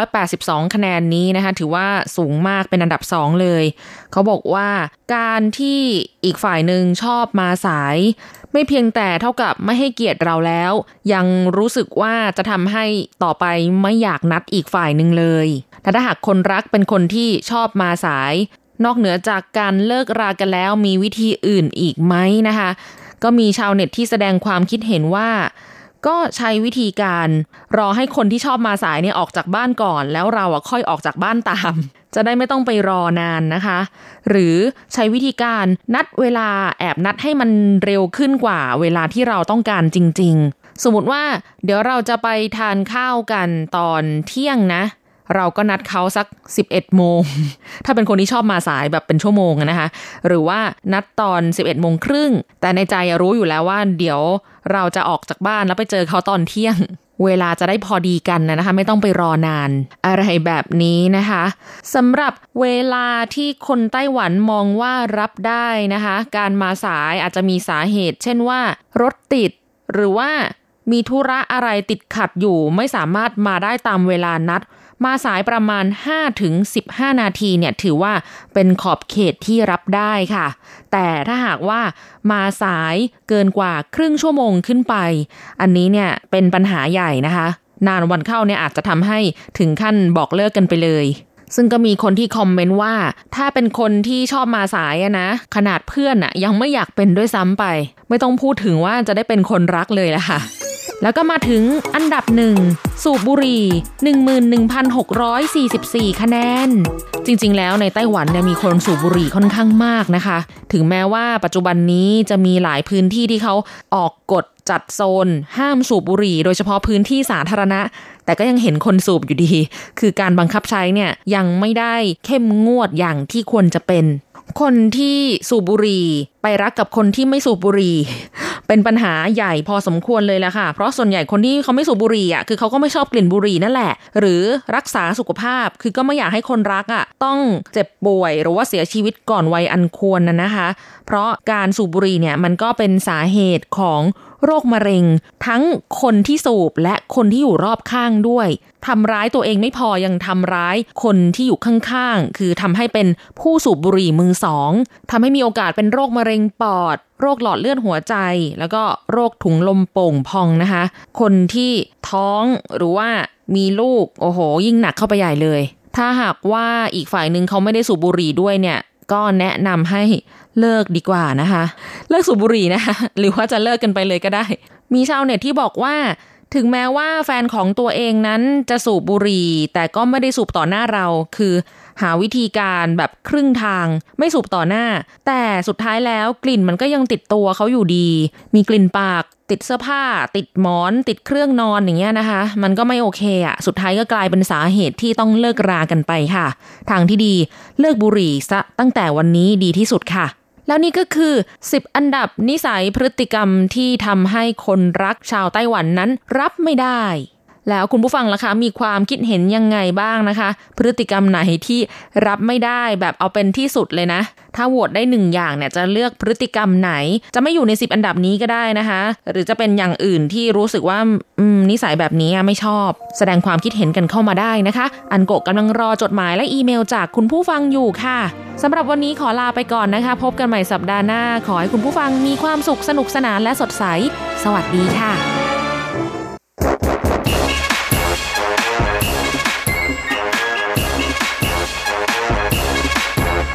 9,482 คะแนนนี้นะคะ ถือว่าสูงมากเป็นอันดับสองเลย เขาบอกว่าการที่อีกฝ่ายหนึ่งชอบมาสาย ไม่เพียงแต่เท่ากับไม่ให้เกียรติเราแล้ว ยังรู้สึกว่าจะทำให้ต่อไปไม่อยากนัดอีกฝ่ายหนึ่งเลยแต่ถ้าหากคนรักเป็นคนที่ชอบมาสาย นอกเหนือจากการเลิกรากันแล้วมีวิธีอื่นอีกไหมนะคะ ก็มีชาวเน็ตที่แสดงความคิดเห็นว่า ก็ใช้วิธีการรอให้คนที่ชอบมาสายเนี่ยออกจากบ้านก่อน แล้วเราอะค่อยออกจากบ้านตาม จะได้ไม่ต้องไปรอนานนะคะ หรือใช้วิธีการนัดเวลาแอบนัดให้มันเร็วขึ้นกว่า เวลาที่เราต้องการจริง ๆ สมมติว่า เดี๋ยวเราจะไปทานข้าวกันตอนเที่ยงนะเราก็นัดเขาสัก 11 โมง ถ้าเป็นคนที่ชอบมาสายแบบเป็นชั่วโมงนะคะ หรือว่านัดตอน 11 โมงครึ่ง แต่ในใจรู้อยู่แล้วว่าเดี๋ยว เราจะออกจากบ้านแล้วไปเจอเขาตอนเที่ยง เวลาจะได้พอดีกันนะคะ ไม่ต้องไปรอนาน อะไรแบบนี้นะคะสำหรับเวลาที่คนไต้หวันมองว่ารับได้นะคะ การมาสายอาจจะมีสาเหตุ เช่นว่า รถติด หรือว่ามีธุระอะไรติดขัดอยู่ไม่สามารถมาได้ตามเวลานัด มาสายประมาณ 5-15 นาทีเนี่ยถือว่าเป็นขอบเขตที่รับได้ค่ะ แต่ถ้าหากว่ามาสายเกินกว่าครึ่งชั่วโมงขึ้นไป อันนี้เนี่ยเป็นปัญหาใหญ่นะคะ นานวันเข้าเนี่ยอาจจะทำให้ถึงขั้นบอกเลิกกันไปเลยซึ่งก็มีคนที่คอมเมนต์ว่า ถ้าเป็นคนที่ชอบมาสายอะนะ ขนาดเพื่อนอะยังไม่อยากเป็นด้วยซ้ำไป ไม่ต้องพูดถึงว่าจะได้เป็นคนรักเลยละค่ะ แล้วก็มาถึงอันดับหนึ่งสูบบุหรี่ 11,644 คะแนน จริงๆ แล้วในไต้หวันเนี่ยมีคนสูบบุหรี่ค่อนข้างมากนะคะ ถึงแม้ว่าปัจจุบันนี้จะมีหลายพื้นที่ที่เขาออกกฎจัดโซน ห้ามสูบบุหรี่ โดยเฉพาะพื้นที่สาธารณะ แต่ก็ยังเห็นคนสูบอยู่ดี คือการบังคับใช้เนี่ยยังไม่ได้เข้มงวดอย่างที่ควรจะเป็น คนที่สูบบุหรี่ไปรักกับคนที่ไม่สูบบุหรี่ เป็นปัญหาใหญ่พอสมควรเลยละค่ะ เพราะส่วนใหญ่คนที่เขาไม่สูบบุหรี่อะคือเขาก็ไม่ชอบกลิ่นบุหรี่นั่นแหละ หรือรักษาสุขภาพคือก็ไม่อยากให้คนรักอะต้องเจ็บป่วยหรือว่าเสียชีวิตก่อนวัยอันควรนะนะคะ เพราะการสูบบุหรี่เนี่ยมันก็เป็นสาเหตุของ โรคมะเร็ง ทั้งคนที่สูบและคนที่อยู่รอบข้างด้วยทำร้ายตัวเองไม่พอยังทำร้ายคนที่อยู่ข้างๆ คือทำให้เป็นผู้สูบบุหรี่มือสองทำให้มีโอกาสเป็นโรคมะเร็งปอด โรคหลอดเลือดหัวใจ แล้วก็โรคถุงลมโป่งพองนะคะ คนที่ท้องหรือว่ามีลูก โอ้โห ยิ่งหนักเข้าไปใหญ่เลย ถ้าหากว่าอีกฝ่ายหนึ่งเขาไม่ได้สูบบุหรี่ด้วยเนี่ย ก็แนะนำให้เลิกดีกว่านะคะ เลิกสูบบุหรี่นะคะ หรือว่าจะเลิกกันไปเลยก็ได้ มีชาวเน็ตที่บอกว่า ถึงแม้ว่าแฟนของตัวเองนั้นจะสูบบุหรี่ แต่ก็ไม่ได้สูบต่อหน้าเรา คือ หาวิธีการแบบครึ่งทาง ไม่สูบต่อหน้า แต่สุดท้ายแล้วกลิ่นมันก็ยังติดตัวเขาอยู่ดี มีกลิ่นปาก ติดเสื้อผ้า ติดหมอน ติดเครื่องนอนอย่างเงี้ยนะคะ มันก็ไม่โอเคอะ่ะสุดท้ายก็กลายเป็นสาเหตุที่ต้องเลิกรากันไปค่ะ ทางที่ดีเลิกบุหรี่ซะตั้งแต่วันนี้ดีที่สุดค่ะแล้วนี่ก็คือ 10 อันดับนิสัยพฤติกรรมที่ทำให้คนรักชาวไต้หวันนั้นรับไม่ได้ แล้วคุณผู้ฟังล่ะคะ มีความคิดเห็นยังไงบ้างนะคะ พฤติกรรมไหนที่รับไม่ได้แบบเอาเป็นที่สุดเลยนะ ถ้าโหวตได้หนึ่งอย่างเนี่ยจะเลือกพฤติกรรมไหน จะไม่อยู่ในสิบอันดับนี้ก็ได้นะคะ หรือจะเป็นอย่างอื่นที่รู้สึกว่าอืมนิสัยแบบนี้ไม่ชอบ แสดงความคิดเห็นกันเข้ามาได้นะคะ อันโกกำลังรอจดหมายและอีเมลจากคุณผู้ฟังอยู่ค่ะสำหรับวันนี้ขอลาไปก่อนนะคะ พบกันใหม่สัปดาห์หน้า ขอให้คุณผู้ฟังมีความสุขสนุกสนานและสดใส สวัสดีค่ะ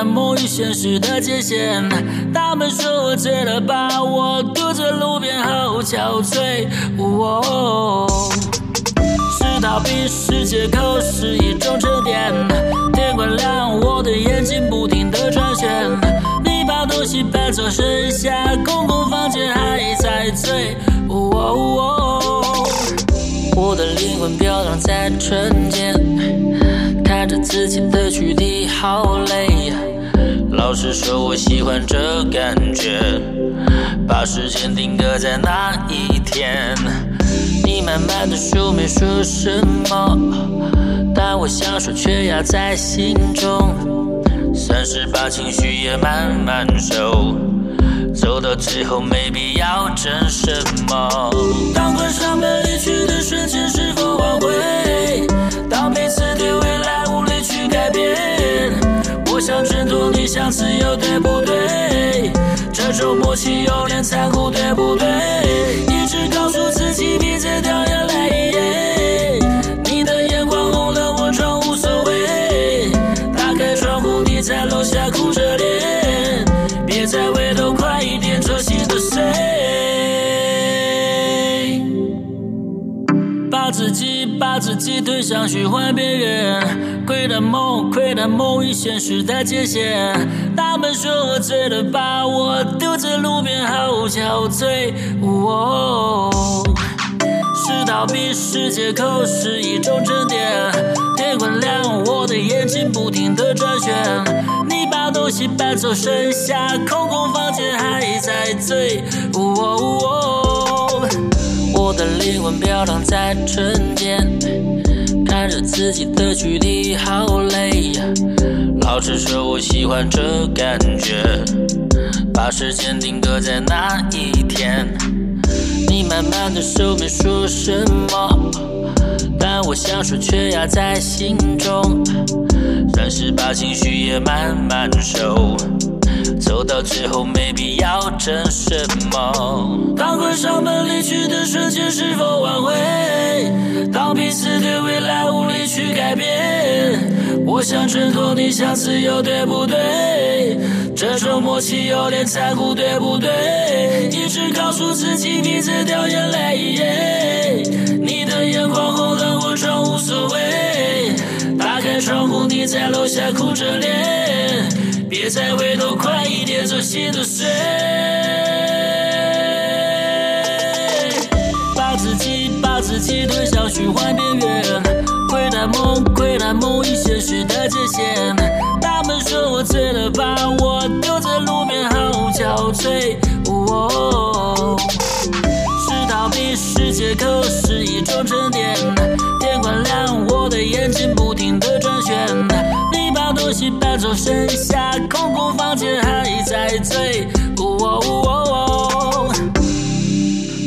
梦窥探梦与现实的界限。他们说我醉了，把我丢在路边好憔悴。哦，是逃避，是借口，是一种沉淀。天快亮，我的眼睛不停地转圈。你把东西搬走，剩下空空房间还在醉。哦我的灵魂飘荡在春天，看着自己的躯体好累。老实说，我喜欢这感觉，把时间定格在那一天。你慢慢的说没说什么，但我想说却压在心中。算是把情绪也慢慢收。走到最后没必要争什么。当关上门离去的瞬间，是否挽回？挣脱，你想自由，对不对？这种默契有点残酷，对不对？自己推向虚幻边缘，窥探梦窥探梦与现实的界限。他们说我醉了，把我丢在路边，好憔悴。哦是逃避，是借口，是一种沉淀。天快亮，我的眼睛不停地转圈。你把东西搬走，剩下空空房间还在醉。哦哦我的灵魂飘荡在春间，看着自己的躯体好累呀。老实说，我喜欢这感觉，把时间定格在那一天。你慢慢的说没说什么，但我想说却压在心中，算是把情绪也慢慢收。走到最后没必要争什么。当关上门离去的瞬间，是否挽回？当彼此对未来无力去改变，我想挣脱，你想自由，对不对？这种默契有点残酷，对不对？一直告诉自己别再掉眼泪，你的眼眶红了，我装无所谓。打开窗户，你在楼下哭着脸，别再回头，快一点，这心的碎。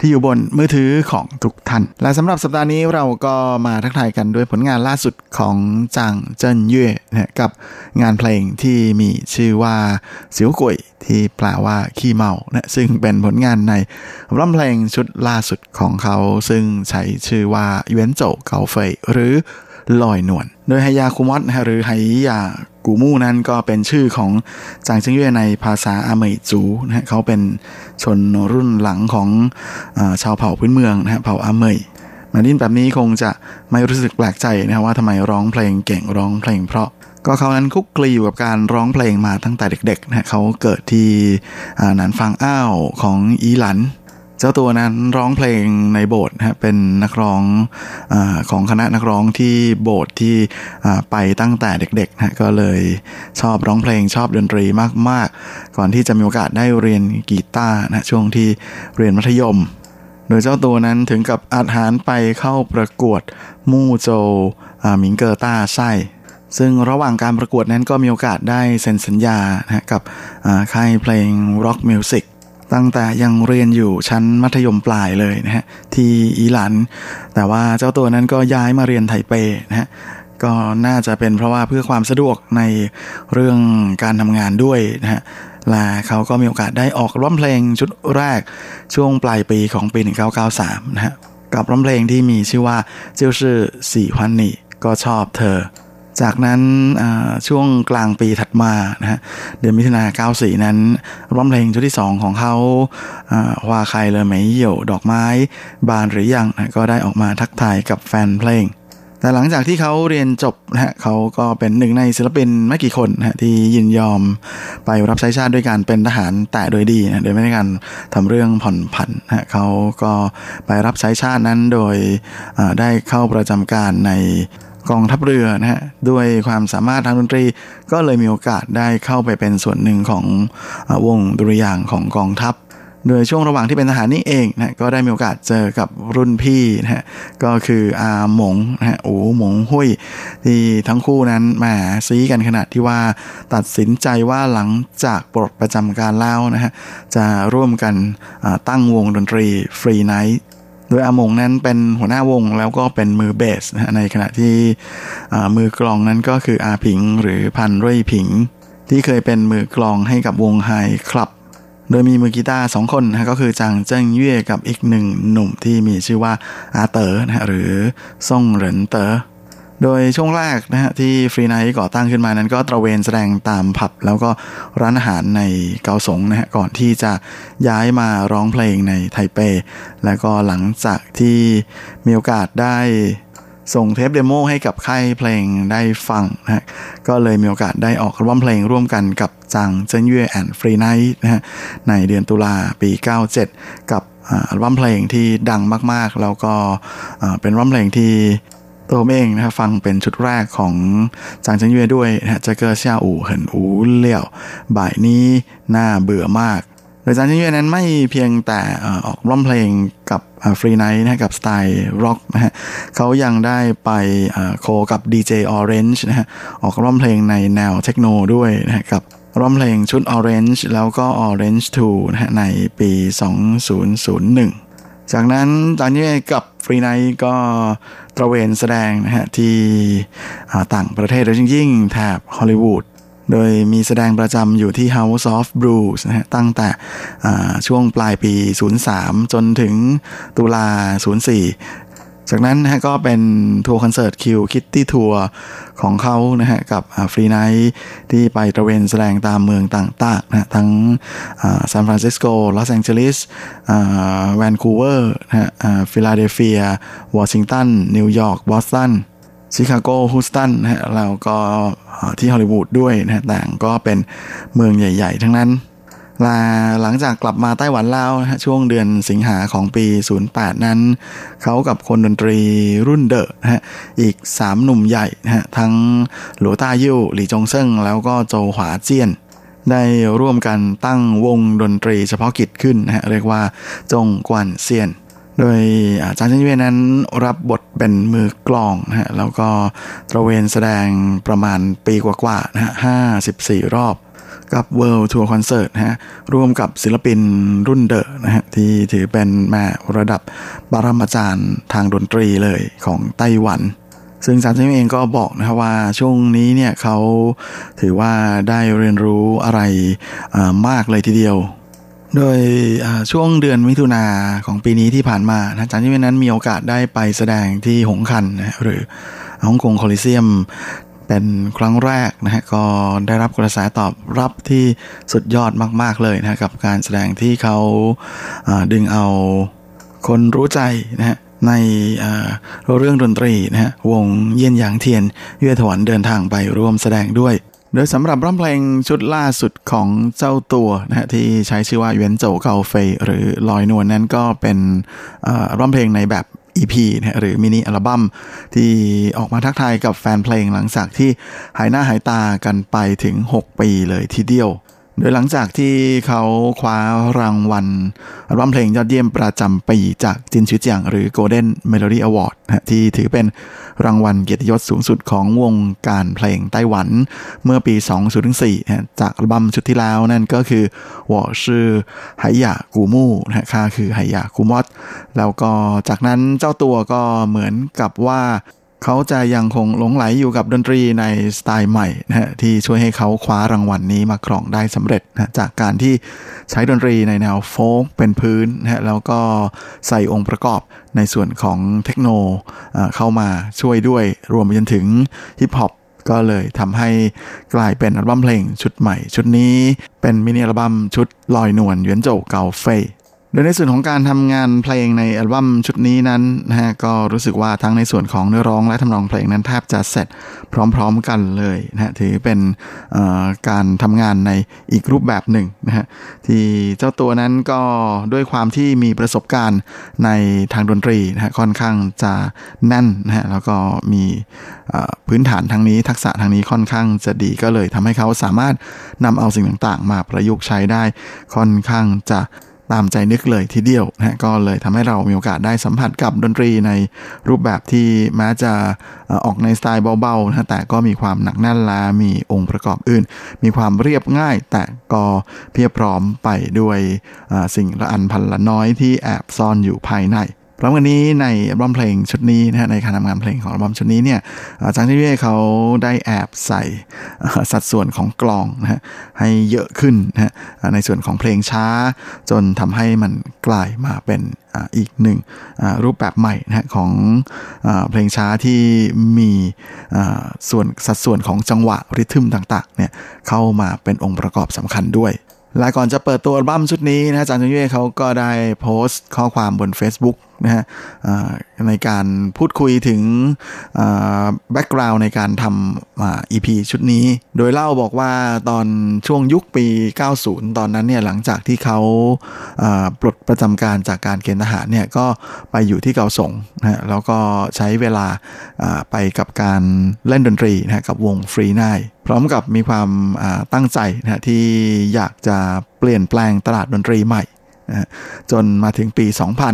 ที่อยู่บนมือถือของทุกท่าน และสำหรับสัปดาห์นี้เราก็มาทักทายกันด้วยผลงานล่าสุดของจางเจิ้นเย่นะกับงานเพลงที่มีชื่อว่าสียวกุยที่แปลว่าขี้เมานะซึ่งเป็นผลงานในอัลบั้มเพลงชุดล่าสุดของเขา ซึ่งใช้ชื่อว่าเยวนโจเกาเฟยหรือลอยนวลโดยไฮยาคุมอตหรือไฮยา กูมู่นั้นก็เป็นชื่อของจางเจิงเย่ในภาษาอาเมยจูนะฮะเขาเป็นชนรุ่นหลังของอชาวเผ่าพื้นเมืองนะฮะเผ่าอาเมยมาดินแบบนี้คงจะไม่รู้สึกแปลกใจนะว่าทำไมร้องเพลงเก่งร้องเพลงเพราะก็เขานั้นคุกคลีอยู่กับการร้องเพลงมาตั้งแต่เด็กๆนะฮะเขาเกิดที่หนานฟางอ้าวของอีหลัน เจ้าตัวนั้นร้องเพลงในโบสถ์นะฮะเป็นนักร้องอของคณะนักร้องที่โบสถ์ที่ไปตั้งแต่เด็กๆนะก็เลยชอบร้องเพลงชอบดนตรีมากๆ ก่อนที่จะมีโอกาสได้เรียนกีตาร์นะช่วงที่เรียนมัธยม โดยเจ้าตัวนั้นถึงกับอาหารไปเข้าประกวดมู่โจหมิงเกอร์ต้าไส้ซึ่งระหว่างการประกวดนั้นก็มีโอกาสได้เซ็นสัญญานะกับค่ายเพลง Rock Music ตั้งแต่ยังเรียนอยู่ชั้นมัธยมปลายเลยนะฮะที่อีหลัน แต่ว่าเจ้าตัวนั้นก็ย้ายมาเรียนไทเปนะฮะก็น่าจะเป็นเพราะว่าเพื่อความสะดวกในเรื่องการทำงานด้วยนะฮะและเขาก็มีโอกาสได้ออกร้องเพลงชุดแรกช่วงปลายปีของปี 1993 นะฮะกับร้องเพลงที่มีชื่อว่าเจ้าชื่อสี่ฮันนี่ก็ชอบเธอ จากนั้นช่วงกลางปีถัดมานะฮะเดือนมิถุนา94 นั้นร้องเพลงชุดที่ 2 ของเขาว่าใครเลยไหมเหี่ยวดอกไม้บานหรือยังนะก็ได้ออกมาทักทายกับแฟนเพลง แต่หลังจากที่เขาเรียนจบนะฮะเขาก็เป็นหนึ่งในศิลปินไม่กี่คนนะที่ยินยอมไปรับใช้ชาติด้วยการเป็นทหารแต่โดยดีนะโดยไม่ได้การทำเรื่องผ่อนผันนะเขาก็ไปรับใช้ชาตินั้นโดยได้เข้าประจำการใน กองทัพเรือนะฮะด้วยความสามารถทางดนตรี ก็เลยมีโอกาสได้เข้าไปเป็นส่วนหนึ่งของวงดุริยางค์ของกองทัพโดยช่วงระหว่างที่เป็นทหารนี่เองนะก็ได้มีโอกาสเจอกับรุ่นพี่นะฮะก็คืออาหมงนะฮะโอ้หมงหุยที่ทั้งคู่นั้นแหมซี้กันขนาดที่ว่าตัดสินใจว่าหลังจากปลดประจำการแล้วนะฮะจะร่วมกันตั้งวงดนตรี Free Night โดยอามงนั้นเป็นหัวหน้าวงแล้วก็เป็นมือเบสนะในขณะที่มือกลองนั้นก็คืออาผิงหรือพันรุ่ยผิง ที่เคยเป็นมือกลองให้กับวงไฮคลับ โดยมีมือกีตาร์สองคนนะก็คือจางเจิ้งเย่กับอีกหนึ่งหนุ่มที่มีชื่อว่าอาเต๋อนะฮะหรือซ่งเหรินเตอ๋อ โดยช่วงแรกนะฮะที่ Free Night ก่อตั้งขึ้นมานั้นก็ตระเวนแสดงตามผับ แล้วก็ร้านอาหารในเกาสงนะฮะก่อนที่จะย้ายมาร้องเพลงในไทเป แล้วก็หลังจากที่มีโอกาสได้ส่งเทป demo ให้กับค่ายเพลงได้ฟังนะฮะก็เลยมีโอกาสได้ออกอัลบั้มเพลงร่วมกันกับจางเจิ้นเย่ and Free Night นะฮะในเดือนตุลาปี 97 กับอัลบั้มเพลงที่ดังมากๆ แล้วก็เป็นอัลบั้มเพลงที่ ตัวเองนะครับฟังเป็นชุดแรกของจางเจิงเย่ด้วยนะฮะ這個下午很無聊 บ่ายนี้น่าเบื่อมากโดยจางเจิงเย่นั้นไม่เพียงแต่ออกร้องเพลงกับ Free Night นะฮะกับสไตล์ร็อกนะฮะเขายังได้ไป co กับ DJ Orange นะฮะออกร้องเพลงในแนวเทคโนด้วยนะฮะกับร้องเพลงชุด Orange แล้วก็ Orange 2นะฮะในปี 2001 จากนั้นจางเย่กับ Free Night ก็ ตระเวนแสดงนะฮะที่ต่างประเทศโดยยิ่งแถบฮอลลีวูดโดยมีแสดงประจำอยู่ที่ House of Blues นะฮะตั้งแต่ช่วงปลายปี 03 จนถึงตุลา 04 จากนั้นนะฮะก็เป็นทัวร์คอนเสิร์ต Kill Kitty Tour ของเขานะฮะกับ Free Night ที่ไปตระเวนแสดงตามเมืองต่างๆนะทั้งซานฟรานซิสโกลอสแองเจลิสแวนคูเวอร์นะฮะฟิลาเดลเฟียวอชิงตัน นิวยอร์กบอสตันชิคาโกฮูสตันนะฮะแล้วก็ที่ฮอลลีวูดด้วยนะฮะต่างก็เป็นเมืองใหญ่ ๆ ทั้งนั้น ลาหลังจากกลับมาไต้หวันแล้วช่วงเดือนสิงหาของปี 08 นั้น เขากับคนดนตรีรุ่นเดอะฮะอีก 3 หนุ่มใหญ่ฮะทั้งหลัวต้ายิ่วหลี่จงเซิงแล้วก็โจหวาเจียน ได้ร่วมกันตั้งวงดนตรีเฉพาะกิจขึ้นนะฮะเรียกว่าจงกวนเซียน โดยอาจารย์เชิญเวยนั้นรับบทเป็นมือกลองนะฮะแล้วก็ตระเวนแสดงประมาณปีกว่าๆนะฮะห้าสิบสี่รอบ กับ World Tour Concert นะฮะร่วมกับศิลปินรุ่นเดอะนะฮะที่ถือเป็นแม่ระดับบารมาจารย์ทางดนตรีเลยของไต้หวัน ซึ่งจารย์เองก็บอกนะครับว่าช่วงนี้เนี่ยเขาถือว่าได้เรียนรู้อะไรมากเลยทีเดียวโดยช่วงเดือนมิถุนาของปีนี้ที่ผ่านมาอาจารย์ที่นั้นมีโอกาสได้ไปแสดงที่หงคันนะหรือฮ่องกงโคลิเซียม เป็นครั้งแรกนะฮะก็ได้รับกระแสตอบรับที่สุดยอดมาก ๆ เลยนะกับการแสดงที่เขาดึงเอาคนรู้ใจนะฮะในเรื่องดนตรีนะฮะวงเยี่ยนหยางเทียนเยื่อถวันเดินทางไปร่วมแสดงด้วย โดยสำหรับร้องเพลงชุดล่าสุดของเจ้าตัวนะฮะที่ใช้ชื่อว่าเวียนโจเกาเฟยหรือลอยนวลนั้นก็เป็นร้องเพลงในแบบ EP นะหรือมินิอัลบั้มที่ออกมาทักทายกับแฟนเพลงหลังจากที่หายหน้าหายตากันไปถึง 6 ปีเลยทีเดียว โดยหลังจากที่เขาคว้ารางวัลอัลบั้มเพลงยอดเยี่ยมประจำปีจากจินชิเจียงหรือ Golden Melody Award นะที่ถือเป็นรางวัลเกียรติยศสูงสุดของวงการเพลงไต้หวันเมื่อปี 2004นะจากอัลบั้มชุดที่แล้วนั่นก็คือ我是ไหหยากูมู่นะฮะค่าคือไหหยากูมอดแล้วก็จากนั้นเจ้าตัวก็เหมือนกับว่า เขาจะยังคงหลงไหลอยู่กับดนตรีในสไตล์ใหม่นะฮะที่ช่วยให้เขาคว้ารางวัลนนี้มาครองได้สำเร็จนะจากการที่ใช้ดนตรีในแนวโฟล์กเป็นพื้นนะฮะแล้วก็ใส่องค์ประกอบในส่วนของเทคโนเอ่อเข้ามาช่วยด้วยรวมไปจนถึงฮิปฮอปก็เลยทำให้กลายเป็นอัลบั้มเพลงชุดใหม่ ชุดนี้เป็นมินิอัลบั้มชุดลอยนวลเหวียนโจวเก่าเฟย โดยในส่วนของการทำงานเพลงในอัลบั้มชุดนี้นั้นนะฮะก็รู้สึกว่าทั้งในส่วนของเนื้อร้องและทำนองเพลงนั้นแทบจะเสร็จพร้อมๆกันเลยนะฮะถือเป็นการทำงานในอีกรูปแบบหนึ่งนะฮะที่เจ้าตัวนั้นก็ด้วยความที่มีประสบการณ์ในทางดนตรีนะฮะค่อนข้างจะแน่นนะฮะแล้วก็มีพื้นฐานทางนี้ทักษะทางนี้ค่อนข้างจะดีก็เลยทำให้เขาสามารถนำเอาสิ่งต่างๆ มาประยุกต์ใช้ได้ค่อนข้างจะ ตามใจนึกเลยทีเดียวนะฮะก็เลยทำให้เรามีโอกาสได้สัมผัสกับดนตรีในรูปแบบที่แม้จะออกในสไตล์เบาๆนะแต่ก็มีความหนักแน่นและมีองค์ประกอบอื่น มีความเรียบง่าย แต่ก็เพียบพร้อมไปด้วยสิ่งละอันพันละน้อยที่แอบซ่อนอยู่ภายใน พร้อมกันนี้ในอัลบั้มเพลงชุดนี้นะฮะในการทำงานเพลงของอัลบั้มชุดนี้เนี่ยอาจารย์ที่เว่เขาได้แอบใส่สัดส่วนของกลองนะฮะให้เยอะขึ้นนะฮะในส่วนของเพลงช้า จนทำให้มันกลายมาเป็นอีกหนึ่งรูปแบบใหม่นะฮะของอเพลงช้าที่มีส่วนสัดส่วนของจังหวะริทึมต่างๆเนี่ยเข้ามาเป็นองค์ประกอบสำคัญด้วยและก่อนจะเปิดตัวอัลบั้มชุดนี้นะฮะอาจารย์จุนเย่เขาก็ได้โพสต์ข้อความบน Facebook นะฮะในการพูดคุยถึงแบ็กกราวน์ในการทำอ่า EP ชุดนี้ โดยเล่าบอกว่าตอนช่วงยุคปี 90 ตอนนั้นเนี่ยหลังจากที่เขาาปลดประจำการจากการเกณฑ์ทหารเนี่ยก็ไปอยู่ที่เกาสงนะฮะแล้วก็ใช้เวลาาไปกับการเล่นดนตรีนะฮะกับวงฟรีไนพร้อมกับมีความาตั้งใจนะฮะที่อยากจะเปลี่ยนแปลงตลาดดนตรีใหม่ จนมาถึงปี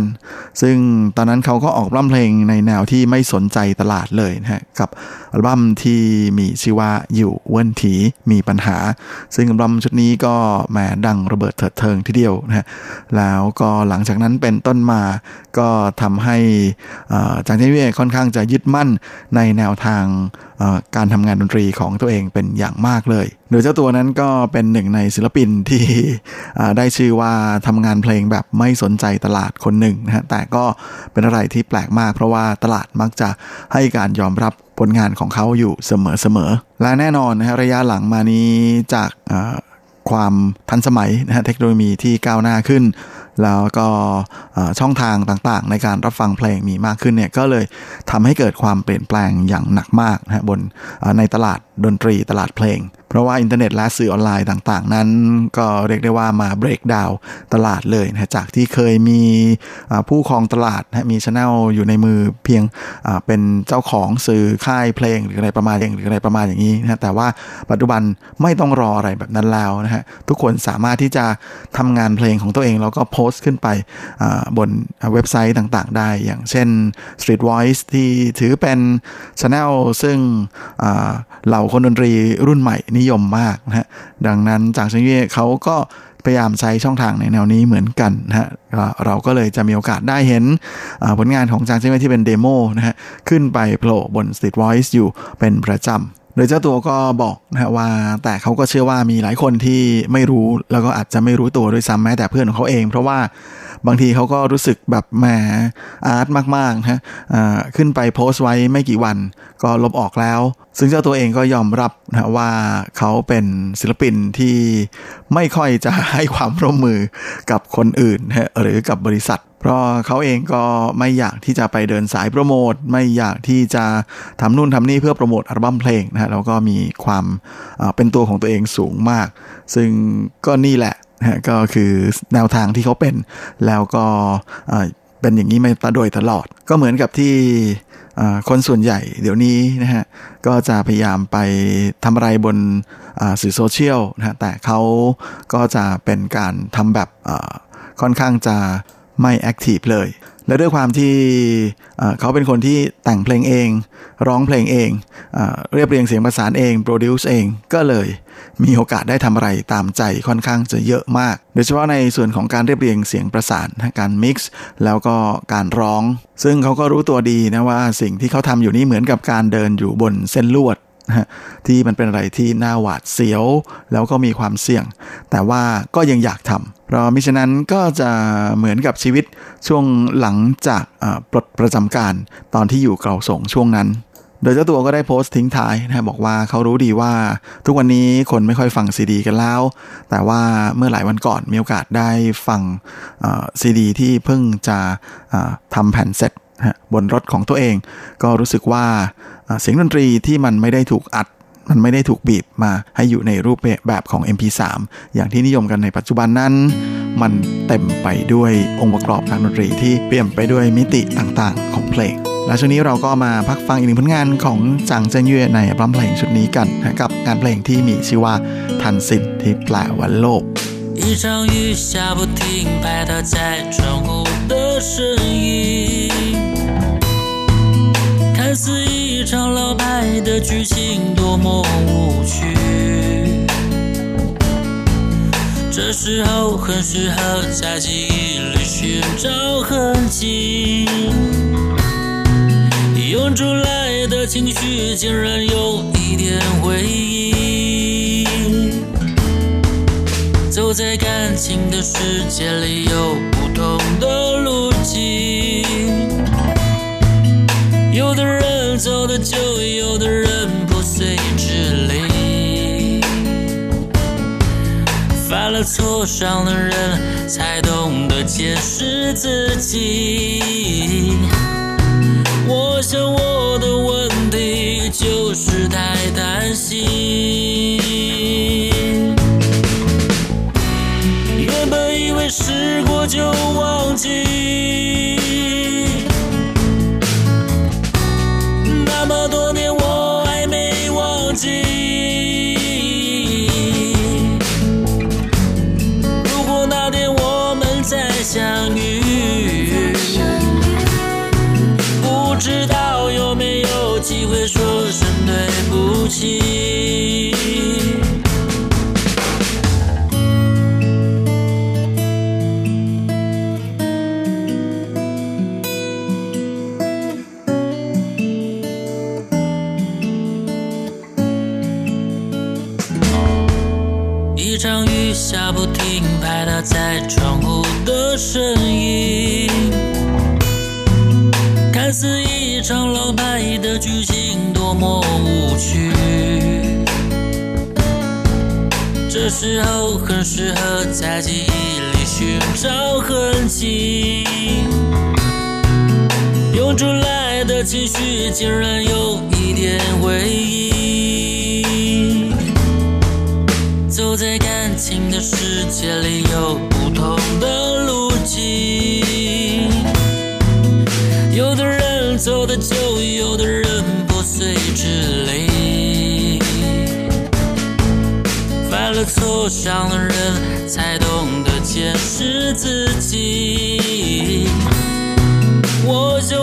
2000 ซึ่งตอนนั้นเขาก็ออกอัลบั้มเพลงในแนวที่ไม่สนใจตลาดเลยนะฮะกับอัลบั้มที่มีชื่อว่าอยู่เว้นถีมีปัญหา ซึ่งอัลบั้มชุดนี้ก็แหมดังระเบิดเถิดเทิงทีเดียวนะฮะแล้วก็หลังจากนั้นเป็นต้นมาก็ทำให้จางเทเว่ค่อนข้างจะยึดมั่นในแนวทางการทำงานดนตรีของตัวเองเป็นอย่างมากเลยโดยเจ้าตัวนั้นก็เป็นหนึ่งในศิลปินที่ได้ชื่อว่าทำงานเพลงแบบไม่สนใจตลาดคนหนึ่งนะฮะแต่ก็เป็นอะไรที่แปลกมาก เพราะว่าตลาดมักจะให้การยอมรับผลงานของเขาอยู่เสมอๆและแน่นอนนะฮะระยะหลังมานี้จากความทันสมัยนะฮะเทคโนโลยีที่ก้าวหน้าขึ้น แล้วก็ช่องทางต่างๆ ในการรับฟังเพลงมีมากขึ้นเนี่ยก็เลยทำให้เกิดความเปลี่ยนแปลงอย่างหนักมากนะบนในตลาดดนตรีตลาดเพลง เพราะว่าอินเทอร์เน็ตและสื่อออนไลน์ต่างๆ นั้น ก็เรียกได้ว่ามา break down ตลาดเลยนะจากที่เคยมีผู้ครองตลาดนะมีช anel อยู่ในมือเพียงเป็นเจ้าของสื่อค่ายเพลงหรืออะไรประมาณอย่างหรืออะไรประมาณอย่างนี้นะแต่ว่าปัจจุบันไม่ต้องรออะไรแบบนั้นแล้วนะฮะทุกคนสามารถที่จะทำงานเพลงของตัวเอง แล้วก็โพสต์ขึ้นไปบนเว็บไซต์ต่างๆ ได้ อย่างเช่น Street Voice ที่ถือเป็นช anel ซึ่งเหล่าคนดนตรีรุ่นใหม่นิยมมากนะฮะดังนั้นจางเชิงเย่เขาก็พยายามใช้ช่องทางในแนวนี้เหมือนกันนะฮะเราก็เลยจะมีโอกาสได้เห็นผลงานของจางเชิงเย่ที่เป็นเดโมนะฮะขึ้นไปโผล่บน Street Voice อยู่เป็นประจำโดยเจ้าตัวก็บอกนะฮะว่าแต่เขาก็เชื่อว่ามีหลายคนที่ไม่รู้แล้วก็อาจจะไม่รู้ตัวด้วยซ้ำแม้แต่เพื่อนของเขาเอง เพราะว่า บางทีเขาก็รู้สึกแบบแหมอาร์ตมากๆนะฮะอ่าขึ้นไปโพสต์ไว้ไม่กี่วัน ก็ลบออกแล้ว ซึ่งเจ้าตัวเองก็ยอมรับนะว่าเขาเป็นศิลปินที่ไม่ค่อยจะให้ความร่วมมือกับคนอื่นนะฮะหรือกับบริษัทเพราะเขาเองก็ไม่อยากที่จะไปเดินสายโปรโมทไม่อยากที่จะทำนู่นทำนี่เพื่อโปรโมทอัลบั้มเพลงนะฮะแล้วก็มีความเป็นตัวของตัวเองสูงมาก ซึ่งก็นี่แหละ นะก็คือแนวทางที่เขาเป็น แล้วก็เป็นอย่างนี้มาโดยตลอด ก็เหมือนกับที่คนส่วนใหญ่เดี๋ยวนี้นะฮะก็จะพยายามไปทำอะไรบนสื่อโซเชียลนะฮะแต่เขาก็จะเป็นการทำแบบค่อนข้างจะไม่ active เลย และด้วยความที่เขาเป็นคนที่แต่งเพลงเอง ร้องเพลงเองเอเรียบเรียงเสียงประสานเองโปรดิวซ์เองก็เลยมีโอกาสได้ทำอะไรตามใจค่อนข้างจะเยอะมาก โดยเฉพาะในส่วนของการเรียบเรียงเสียงประสานการมิกซ์แล้วก็การร้อง ซึ่งเขาก็รู้ตัวดีนะว่าสิ่งที่เขาทำอยู่นี่เหมือนกับการเดินอยู่บนเส้นลวดที่มันเป็นอะไรที่น่าหวาดเสียว แล้วก็มีความเสี่ยง แต่ว่าก็ยังอยากทำ เพราะมิฉะนั้นก็จะเหมือนกับชีวิตช่วงหลังจากปลดประจำการตอนที่อยู่เกลาส่งช่วงนั้น โดยเจ้าตัวก็ได้โพสต์ทิ้งท้ายนะบอกว่าเขารู้ดีว่า ทุกวันนี้คนไม่ค่อยฟังซีดีกันแล้ว แต่ว่าเมื่อหลายวันก่อนมีโอกาสได้ฟังซีดีที่เพิ่งจะทำแผ่นเสร็จบนรถของตัวเอง ก็รู้สึกว่าเสียงดนตรีที่มันไม่ได้ถูกอัด มันไม่ได้ถูกบีบมาให้อยู่ในรูปแบบของ MP3 อย่างที่นิยมกันในปัจจุบันนั้น มันเต็มไปด้วยองค์ประกอบทางดนตรีที่เปลี่ยนไปด้วยมิติต่างๆ ของเพลง และช่วงนี้เราก็มาพักฟังอีกหนึ่งผลงานของจางเจิงเย่ในอัลบั้มเพลงชุดนี้กันนะกับงานเพลงที่มีชื่อว่าทันสิทธิ์ที่แปลว่าโลก 一场雨下不停，拍打在窗户的声音，看似一 场老派的剧情，多么无趣。这时候很适合在记忆里寻找痕迹，涌出来的情绪竟然有一点回忆。走在感情的世界里，有不同的路径。走得久，有的人破碎之离。犯了错伤的人，才懂得检视自己。我想我的问题就是太担心。原本以为时过就忘似一场老派的剧情，多么无趣。这时候很适合在记忆里寻找痕迹，涌出来的情绪竟然有一点回忆。走在感情的世界里，有。走的久，有的人破碎支离。犯了错，伤了人，才懂得检视自己。我想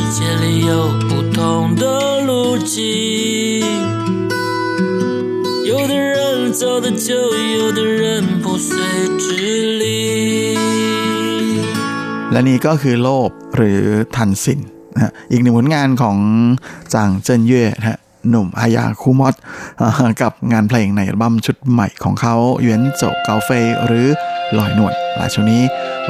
界里有不同的路径，有的人走得久，有的人破碎支离。 และนี่ก็คือโลภหรือทันสินนะฮะอีกหนึ่งผลงานของจางเจิ้นเย่นะฮะหนุ่มอายาคูมอตอ่ากับงานเพลงในอัลบั้มชุดใหม่ของเขาเวียนโจเกาเฟยหรือลอยนวลหลายช่วงนี้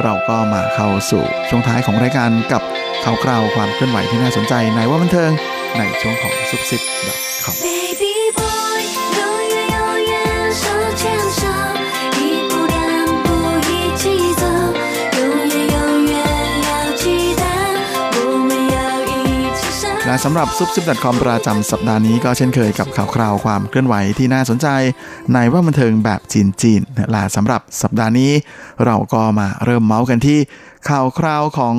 เราก็มาเข้าสู่ช่วงท้ายของรายการกับ ข่าวคราวความเคลื่อนไหวที่น่าสนใจในว่าบันเทิงในช่วงของซุปซิปแบบคอมและสำหรับซุปซิปดอทคอมประจำสัปดาห์นี้ก็เช่นเคยกับข่าวคราวความเคลื่อนไหวที่น่าสนใจ ในว่าบันเทิงแบบจีนจีนและสำหรับสัปดาห์นี้ เราก็มาเริ่มเมาท์กันที่ข่าวคราวของ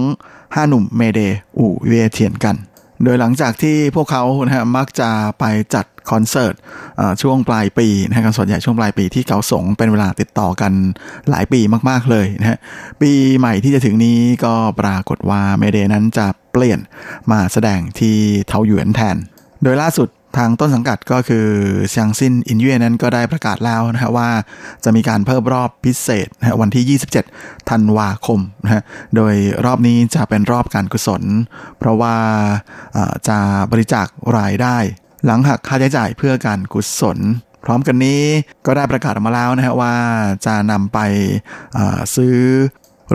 ห้าหนุ่ม Mayday 五月天กัน โดยหลังจากที่พวกเขานะฮะมักจะไปจัดคอนเสิร์ตช่วงปลายปีนะฮะคอนเสิร์ตใหญ่ช่วงปลายปีที่เกาสงเป็นเวลาติดต่อกันหลายปีมากๆเลยนะฮะปีใหม่ที่จะถึงนี้ก็ปรากฏว่า Mayday นั้นจะเปลี่ยนมาแสดงที่เทาหยวนแทน โดยล่าสุด ทางต้นสังกัดก็คือเซียงซินอินเย่นั้นก็ได้ประกาศแล้วนะฮะว่าจะมีการเพิ่มรอบพิเศษนะะวันที่ 27 ธันวาคมนะฮะโดยรอบนี้จะเป็นรอบการกุศล เพราะว่าจะบริจาครายได้ หลังหักค่าใช้จ่ายเพื่อการกุศล พร้อมกันนี้ก็ได้ประกาศออกมาแล้วนะฮะว่าจะนำไปซื้อ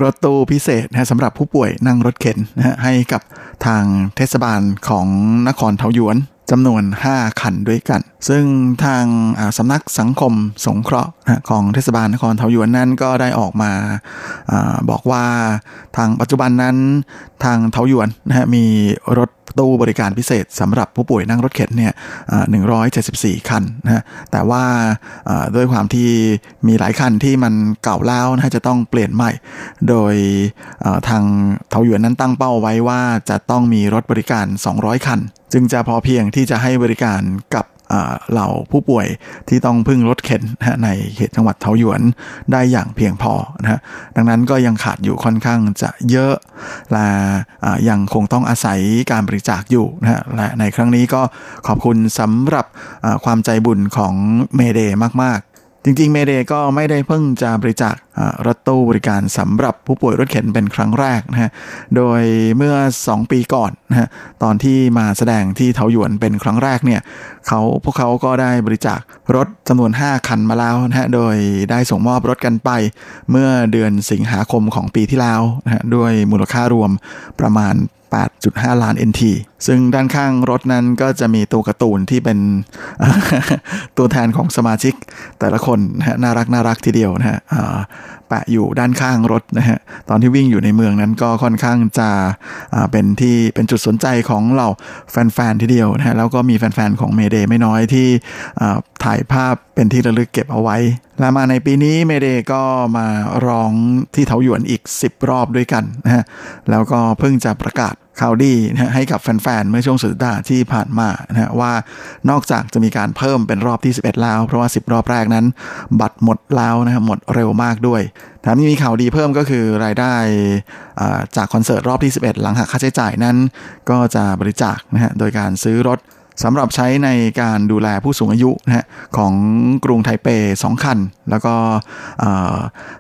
รถตู้พิเศษนะฮะสำหรับผู้ป่วยนั่งรถเข็นนะฮะให้กับทางเทศบาลของนครเทาหยวน จำนวน 5 คันด้วยกัน ซึ่งทางสำนักสังคมสงเคราะห์ของเทศบาลนครเทาหยวนนั้นก็ได้ออกมาอบอกว่าทางปัจจุบันนั้นทางเทาหยวนนะฮะมีรถ ตู้บริการพิเศษสำหรับผู้ป่วยนั่งรถเข็นเนี่ยอ่า174คันนะฮะแต่ว่าด้วยความที่มีหลายคันที่มันเก่าแล้วนะฮะจะต้องเปลี่ยนใหม่ โดยทางเทาหยวนนั้นตั้งเป้าไว้ว่าจะต้องมีรถบริการ 200 คัน จึงจะพอเพียงที่จะให้บริการกับ เหล่าผู้ป่วยที่ต้องพึ่งรถเข็นในเขตจังหวัดเทาหยวนได้อย่างเพียงพอนะฮะดังนั้นก็ยังขาดอยู่ค่อนข้างจะเยอะและอ่ายังคงต้องอาศัยการบริจาคอยู่นะฮะและในครั้งนี้ก็ขอบคุณสำหรับความใจบุญของเมเดมาก จริงๆ เมเดก็ไม่ได้เพิ่งจะบริจาครถตู้บริการสำหรับผู้ป่วยรถเข็นเป็นครั้งแรกนะฮะ โดยเมื่อ 2 ปีก่อนนะฮะตอนที่มาแสดงที่เทาหยวนเป็นครั้งแรกเนี่ยเขาพวกเขาก็ได้บริจาครถจำนวน 5 คันมาแล้วนะฮะ โดยได้ส่งมอบรถกันไป เมื่อเดือนสิงหาคมของปีที่แล้วนะฮะด้วยมูลค่ารวมประมาณ 8.5 ล้าน NT ซึ่งด้านข้างรถนั้นก็จะมีตัวการ์ตูนที่เป็นตัวแทนของสมาชิกแต่ละคนนะฮะน่ารักน่ารักทีเดียวนะฮะอ่า ปะอยู่ด้านข้างรถนะฮะตอนที่วิ่งอยู่ในเมืองนั้นก็ค่อนข้างจะเป็นที่เป็นจุดสนใจของเราแฟนๆทีเดียวนะฮะแล้วก็มีแฟนๆของเมเดไม่น้อยที่ถ่ายภาพเป็นที่ระลึกเก็บเอาไว้และมาในปีนี้เมเดก็มาร้องที่เถาหยวนอีก 10 รอบด้วยกันนะฮะแล้วก็เพิ่งจะประกาศ ข่าวดีนะฮะให้กับแฟนๆ เมื่อช่วงสุดสัปดาห์ที่ผ่านมานะฮะว่านอกจากจะมีการเพิ่มเป็นรอบที่ 11 แล้ว เพราะว่า 10 รอบแรกนั้น บัตรหมดแล้วนะครับหมดเร็วมากด้วยแถมยังมีข่าวดีเพิ่มก็คือรายได้อ่าจากคอนเสิร์ตรอบที่ 11 หลังหักค่าใช้จ่ายนั้น ก็จะบริจาคนะฮะโดยการซื้อรถ สำหรับใช้ในการดูแลผู้สูงอายุนะฮะของกรุงไทเป 2 คัน แล้วก็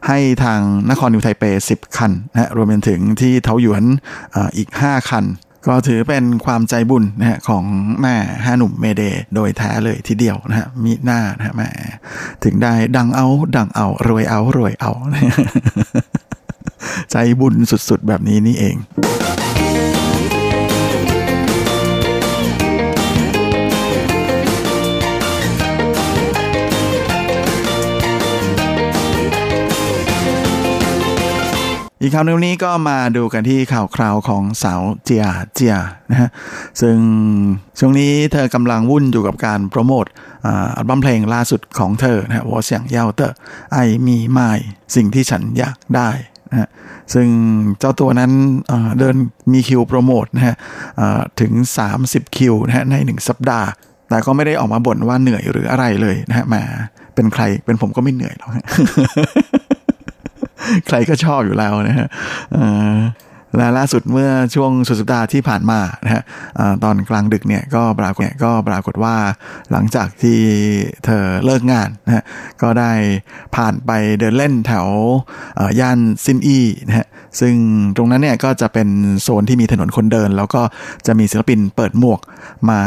ให้ทางนครนิวไทเป 10 คันนะฮะรวมไปถึงที่เทาหยวนออีก 5 คัน ก็ถือเป็นความใจบุญนะฮะของแม่ห้าหนุ่มเมเดโดยแท้เลยทีเดียวนะฮะมีหน้านะฮะแม่ถึงได้ดังเอาดังเอารวยเอารวยเอา ใจบุญสุดๆแบบนี้นี่เอง อีกข่าวนึงนี้ก็มาดูกันที่ข่าวคราวของสาวเจียเจียนะฮะซึ่งช่วงนี้เธอกำลังวุ่นอยู่กับการโปรโมทอัลบั้มเพลงล่าสุดของเธอนะฮะวอเสียงเยาเตอร์ไอมีไม่สิ่งที่ฉันอยากได้นะฮะซึ่งเจ้าตัวนั้นเดินมีคิวโปรโมทนะฮะถึง 30 คิวนะฮะในหนึ่งสัปดาห์ แต่ก็ไม่ได้ออกมาบ่นว่าเหนื่อยหรืออะไรเลยนะฮะมาเป็นใครเป็นผมก็ไม่เหนื่อยหรอก ใครก็ชอบอยู่แล้วนะฮะและล่าสุดเมื่อช่วงสุดสัปดาห์ที่ผ่านมานะฮะตอนกลางดึกเนี่ยก็ปรากฏเนี่ยก็ปรากฏว่าหลังจากที่เธอเลิกงานนะฮะก็ได้ผ่านไปเดินเล่นแถวย่านซินอีนะฮะ ซึ่งตรงนั้นเนี่ยก็จะเป็นโซนที่มีถนนคนเดิน แล้วก็จะมีศิลปินเปิดหมวกมา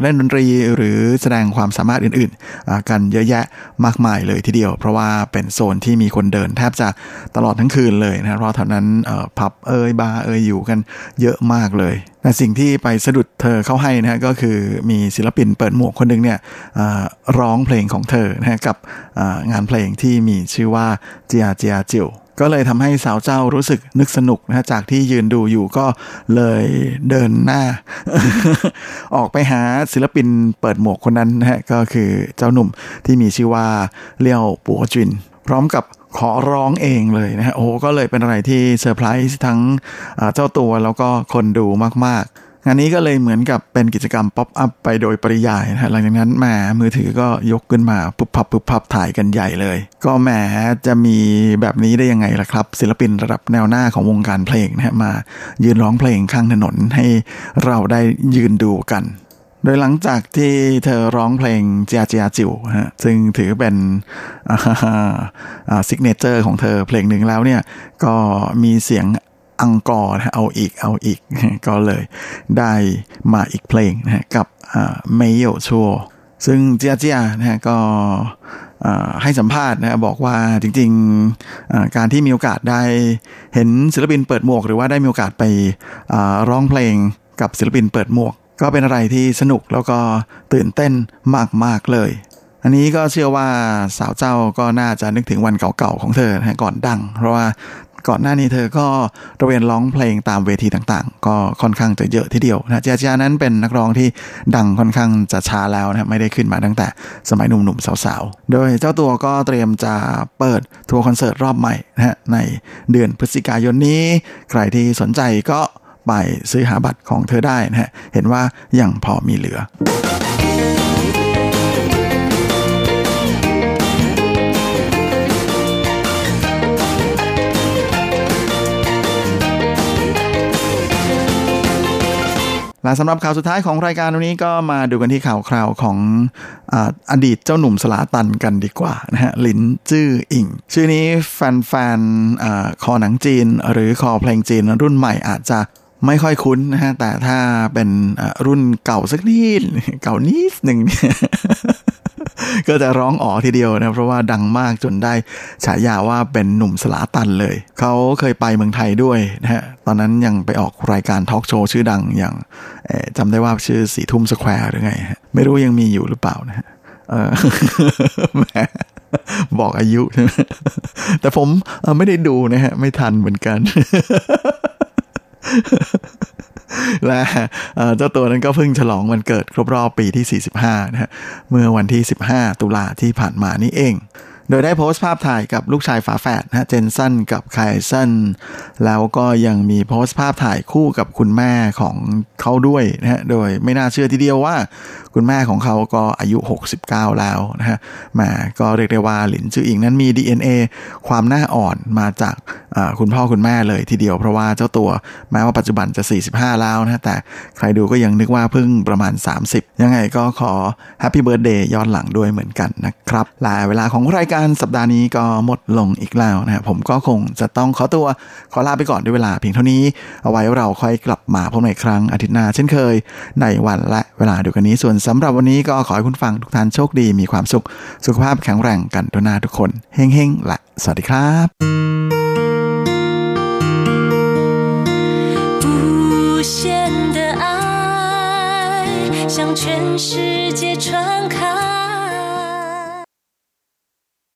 เล่นดนตรีหรือแสดงความสามารถอื่นๆ กันเยอะแยะมากมายเลยทีเดียว เพราะว่าเป็นโซนที่มีคนเดินแทบจะตลอดทั้งคืนเลยนะเพราะแถวนั้นผับเอยบาร์เอยอยู่กันเยอะมากเลยแต่สิ่งที่ไปสะดุดเธอเข้าให้นะฮะก็คือมีศิลปินเปิดหมวกคนหนึ่งเนี่ยร้องเพลงของเธอนะฮะกับงานเพลงที่มีชื่อว่าเจียเจียจิว ก็เลยทำให้สาวเจ้ารู้สึกนึกสนุกนะฮะจากที่ยืนดูอยู่ก็เลยเดินหน้า ออกไปหาศิลปินเปิดหมวกคนนั้นนะฮะก็คือเจ้าหนุ่มที่มีชื่อว่าเลี้ยวปัวจิน พร้อมกับขอร้องเองเลยนะฮะโอ้ก็เลยเป็นอะไรที่เซอร์ไพรส์ทั้งเอ่อเจ้าตัวแล้วก็คนดูมากๆ งานนี้ก็เลยเหมือนกับเป็นกิจกรรม pop-up ไปโดยปริยายนะหลังจากนั้นแหมมือถือก็ยกขึ้นมาปุ๊บปั๊บปุ๊บปั๊บถ่ายกันใหญ่เลย ก็แหมจะมีแบบนี้ได้ยังไงล่ะครับ ศิลปินระดับแนวหน้าของวงการเพลงนะมายืนร้องเพลงข้างถนนให้เราได้ยืนดูกัน โดยหลังจากที่เธอร้องเพลงเจียเจียจิ๋วฮะซึ่งถือเป็น signature ของเธอเพลงหนึ่งแล้วเนี่ยก็มีเสียง encore เอาอีกเอาอีก ก็เลยได้มาอีกเพลงนะกับเมโยชัวซึ่งเจียเจียนะฮะก็ให้สัมภาษณ์นะบอกว่าจริงๆการที่มีโอกาสได้เห็นศิลปินเปิดหมวก หรือว่าได้มีโอกาสไปร้องเพลงกับศิลปินเปิดหมวก ก็เป็นอะไรที่สนุกแล้วก็ตื่นเต้นมากๆเลย อันนี้ก็เชื่อว่าสาวเจ้าก็น่าจะนึกถึงวันเก่าๆของเธอนะก่อนดัง เพราะว่า ก่อนหน้านี้เธอก็ระเวนร้องเพลงตามเวทีต่างๆ ก็ค่อนข้างจะเยอะทีเดียวนะเจียเจียนั้นเป็นนักร้องที่ดังค่อนข้างจะช้าแล้วนะไม่ได้ขึ้นมาตั้งแต่สมัยหนุ่มๆสาวๆ โดยเจ้าตัวก็เตรียมจะเปิดทัวร์คอนเสิร์ตรอบใหม่นะฮะในเดือนพฤศจิกายนนี้ ใครที่สนใจก็ไปซื้อหาบัตรของเธอได้นะฮะเห็นว่ายังพอมีเหลือ และสำหรับข่าวสุดท้ายของรายการวันนี้ก็มาดูกันที่ข่าวคราวของออดีตเจ้าหนุ่มสลาตันกันดีกว่านะฮะลินจื้ออิง ชื่อนี้แฟนๆคอหนังจีน หรือคอเพลงจีนรุ่นใหม่อาจจะไม่ค่อยคุ้นนะฮะแต่ถ้าเป็นรุ่นเก่าสักนิดเก่านิดหนึ่งเนี่ย ก็จะร้องอ๋อทีเดียวนะเพราะว่าดังมากจนได้ฉายาว่าเป็นหนุ่มสลาตันเลย เขาเคยไปเมืองไทยด้วยนะฮะตอนนั้นยังไปออกรายการทอล์กโชว์ชื่อดังอย่างจำได้ว่าชื่อสีทุ่มสแควร์หรือไงฮะไม่รู้ยังมีอยู่หรือเปล่านะฮะแหมบอกอายุใช่ไหมแต่ผมไม่ได้ดูนะฮะ ไม่ทันเหมือนกัน และเจ้าตัวนั้นก็เพิ่งฉลองวันเกิดครบรอบปีที่ 45นะฮะเมื่อวันที่ 15 ตุลาที่ผ่านมานี่เอง โดยได้โพสต์ภาพถ่ายกับลูกชายฝาแฝดนะเจนสันกับไคสันแล้วก็ยังมีโพสต์ภาพถ่ายคู่กับคุณแม่ของเขาด้วยนะฮะโดยไม่น่าเชื่อทีเดียวว่า คุณแม่ของเขาก็อายุ 69 แล้วนะฮะแหมก็เรียกได้ว่าหลินจืออิงนั้นมี DNA ความหน้าอ่อนมาจากคุณพ่อคุณแม่เลยทีเดียวเพราะว่าเจ้าตัวแม้ว่าปัจจุบันจะ 45 แล้วนะแต่ใครดูก็ยังนึกว่าเพิ่งประมาณ 30 ยังไงก็ขอHappy Birthday ย้อนหลังด้วยเหมือนกันนะครับและเวลาของรายกสัปดาห์นี้ก็หมดลงอีกแล้วนะฮะผมก็คงจะต้องขอตัวขอลาไปก่อนด้วยเวลาเพียงเท่านี้ เอาไว้เราค่อยกลับมาพบกันอีกครั้งอาทิตย์หน้าเช่นเคย ในวันและเวลาเดียวกันนี้ส่วนสำหรับวันนี้ก็ขอให้คุณฟังทุกท่านโชคดีมีความสุข สุขภาพแข็งแรงกันทุกหน้าทุกคนเฮ้งๆและสวัสดีครับ 无限的爱向全世界传开。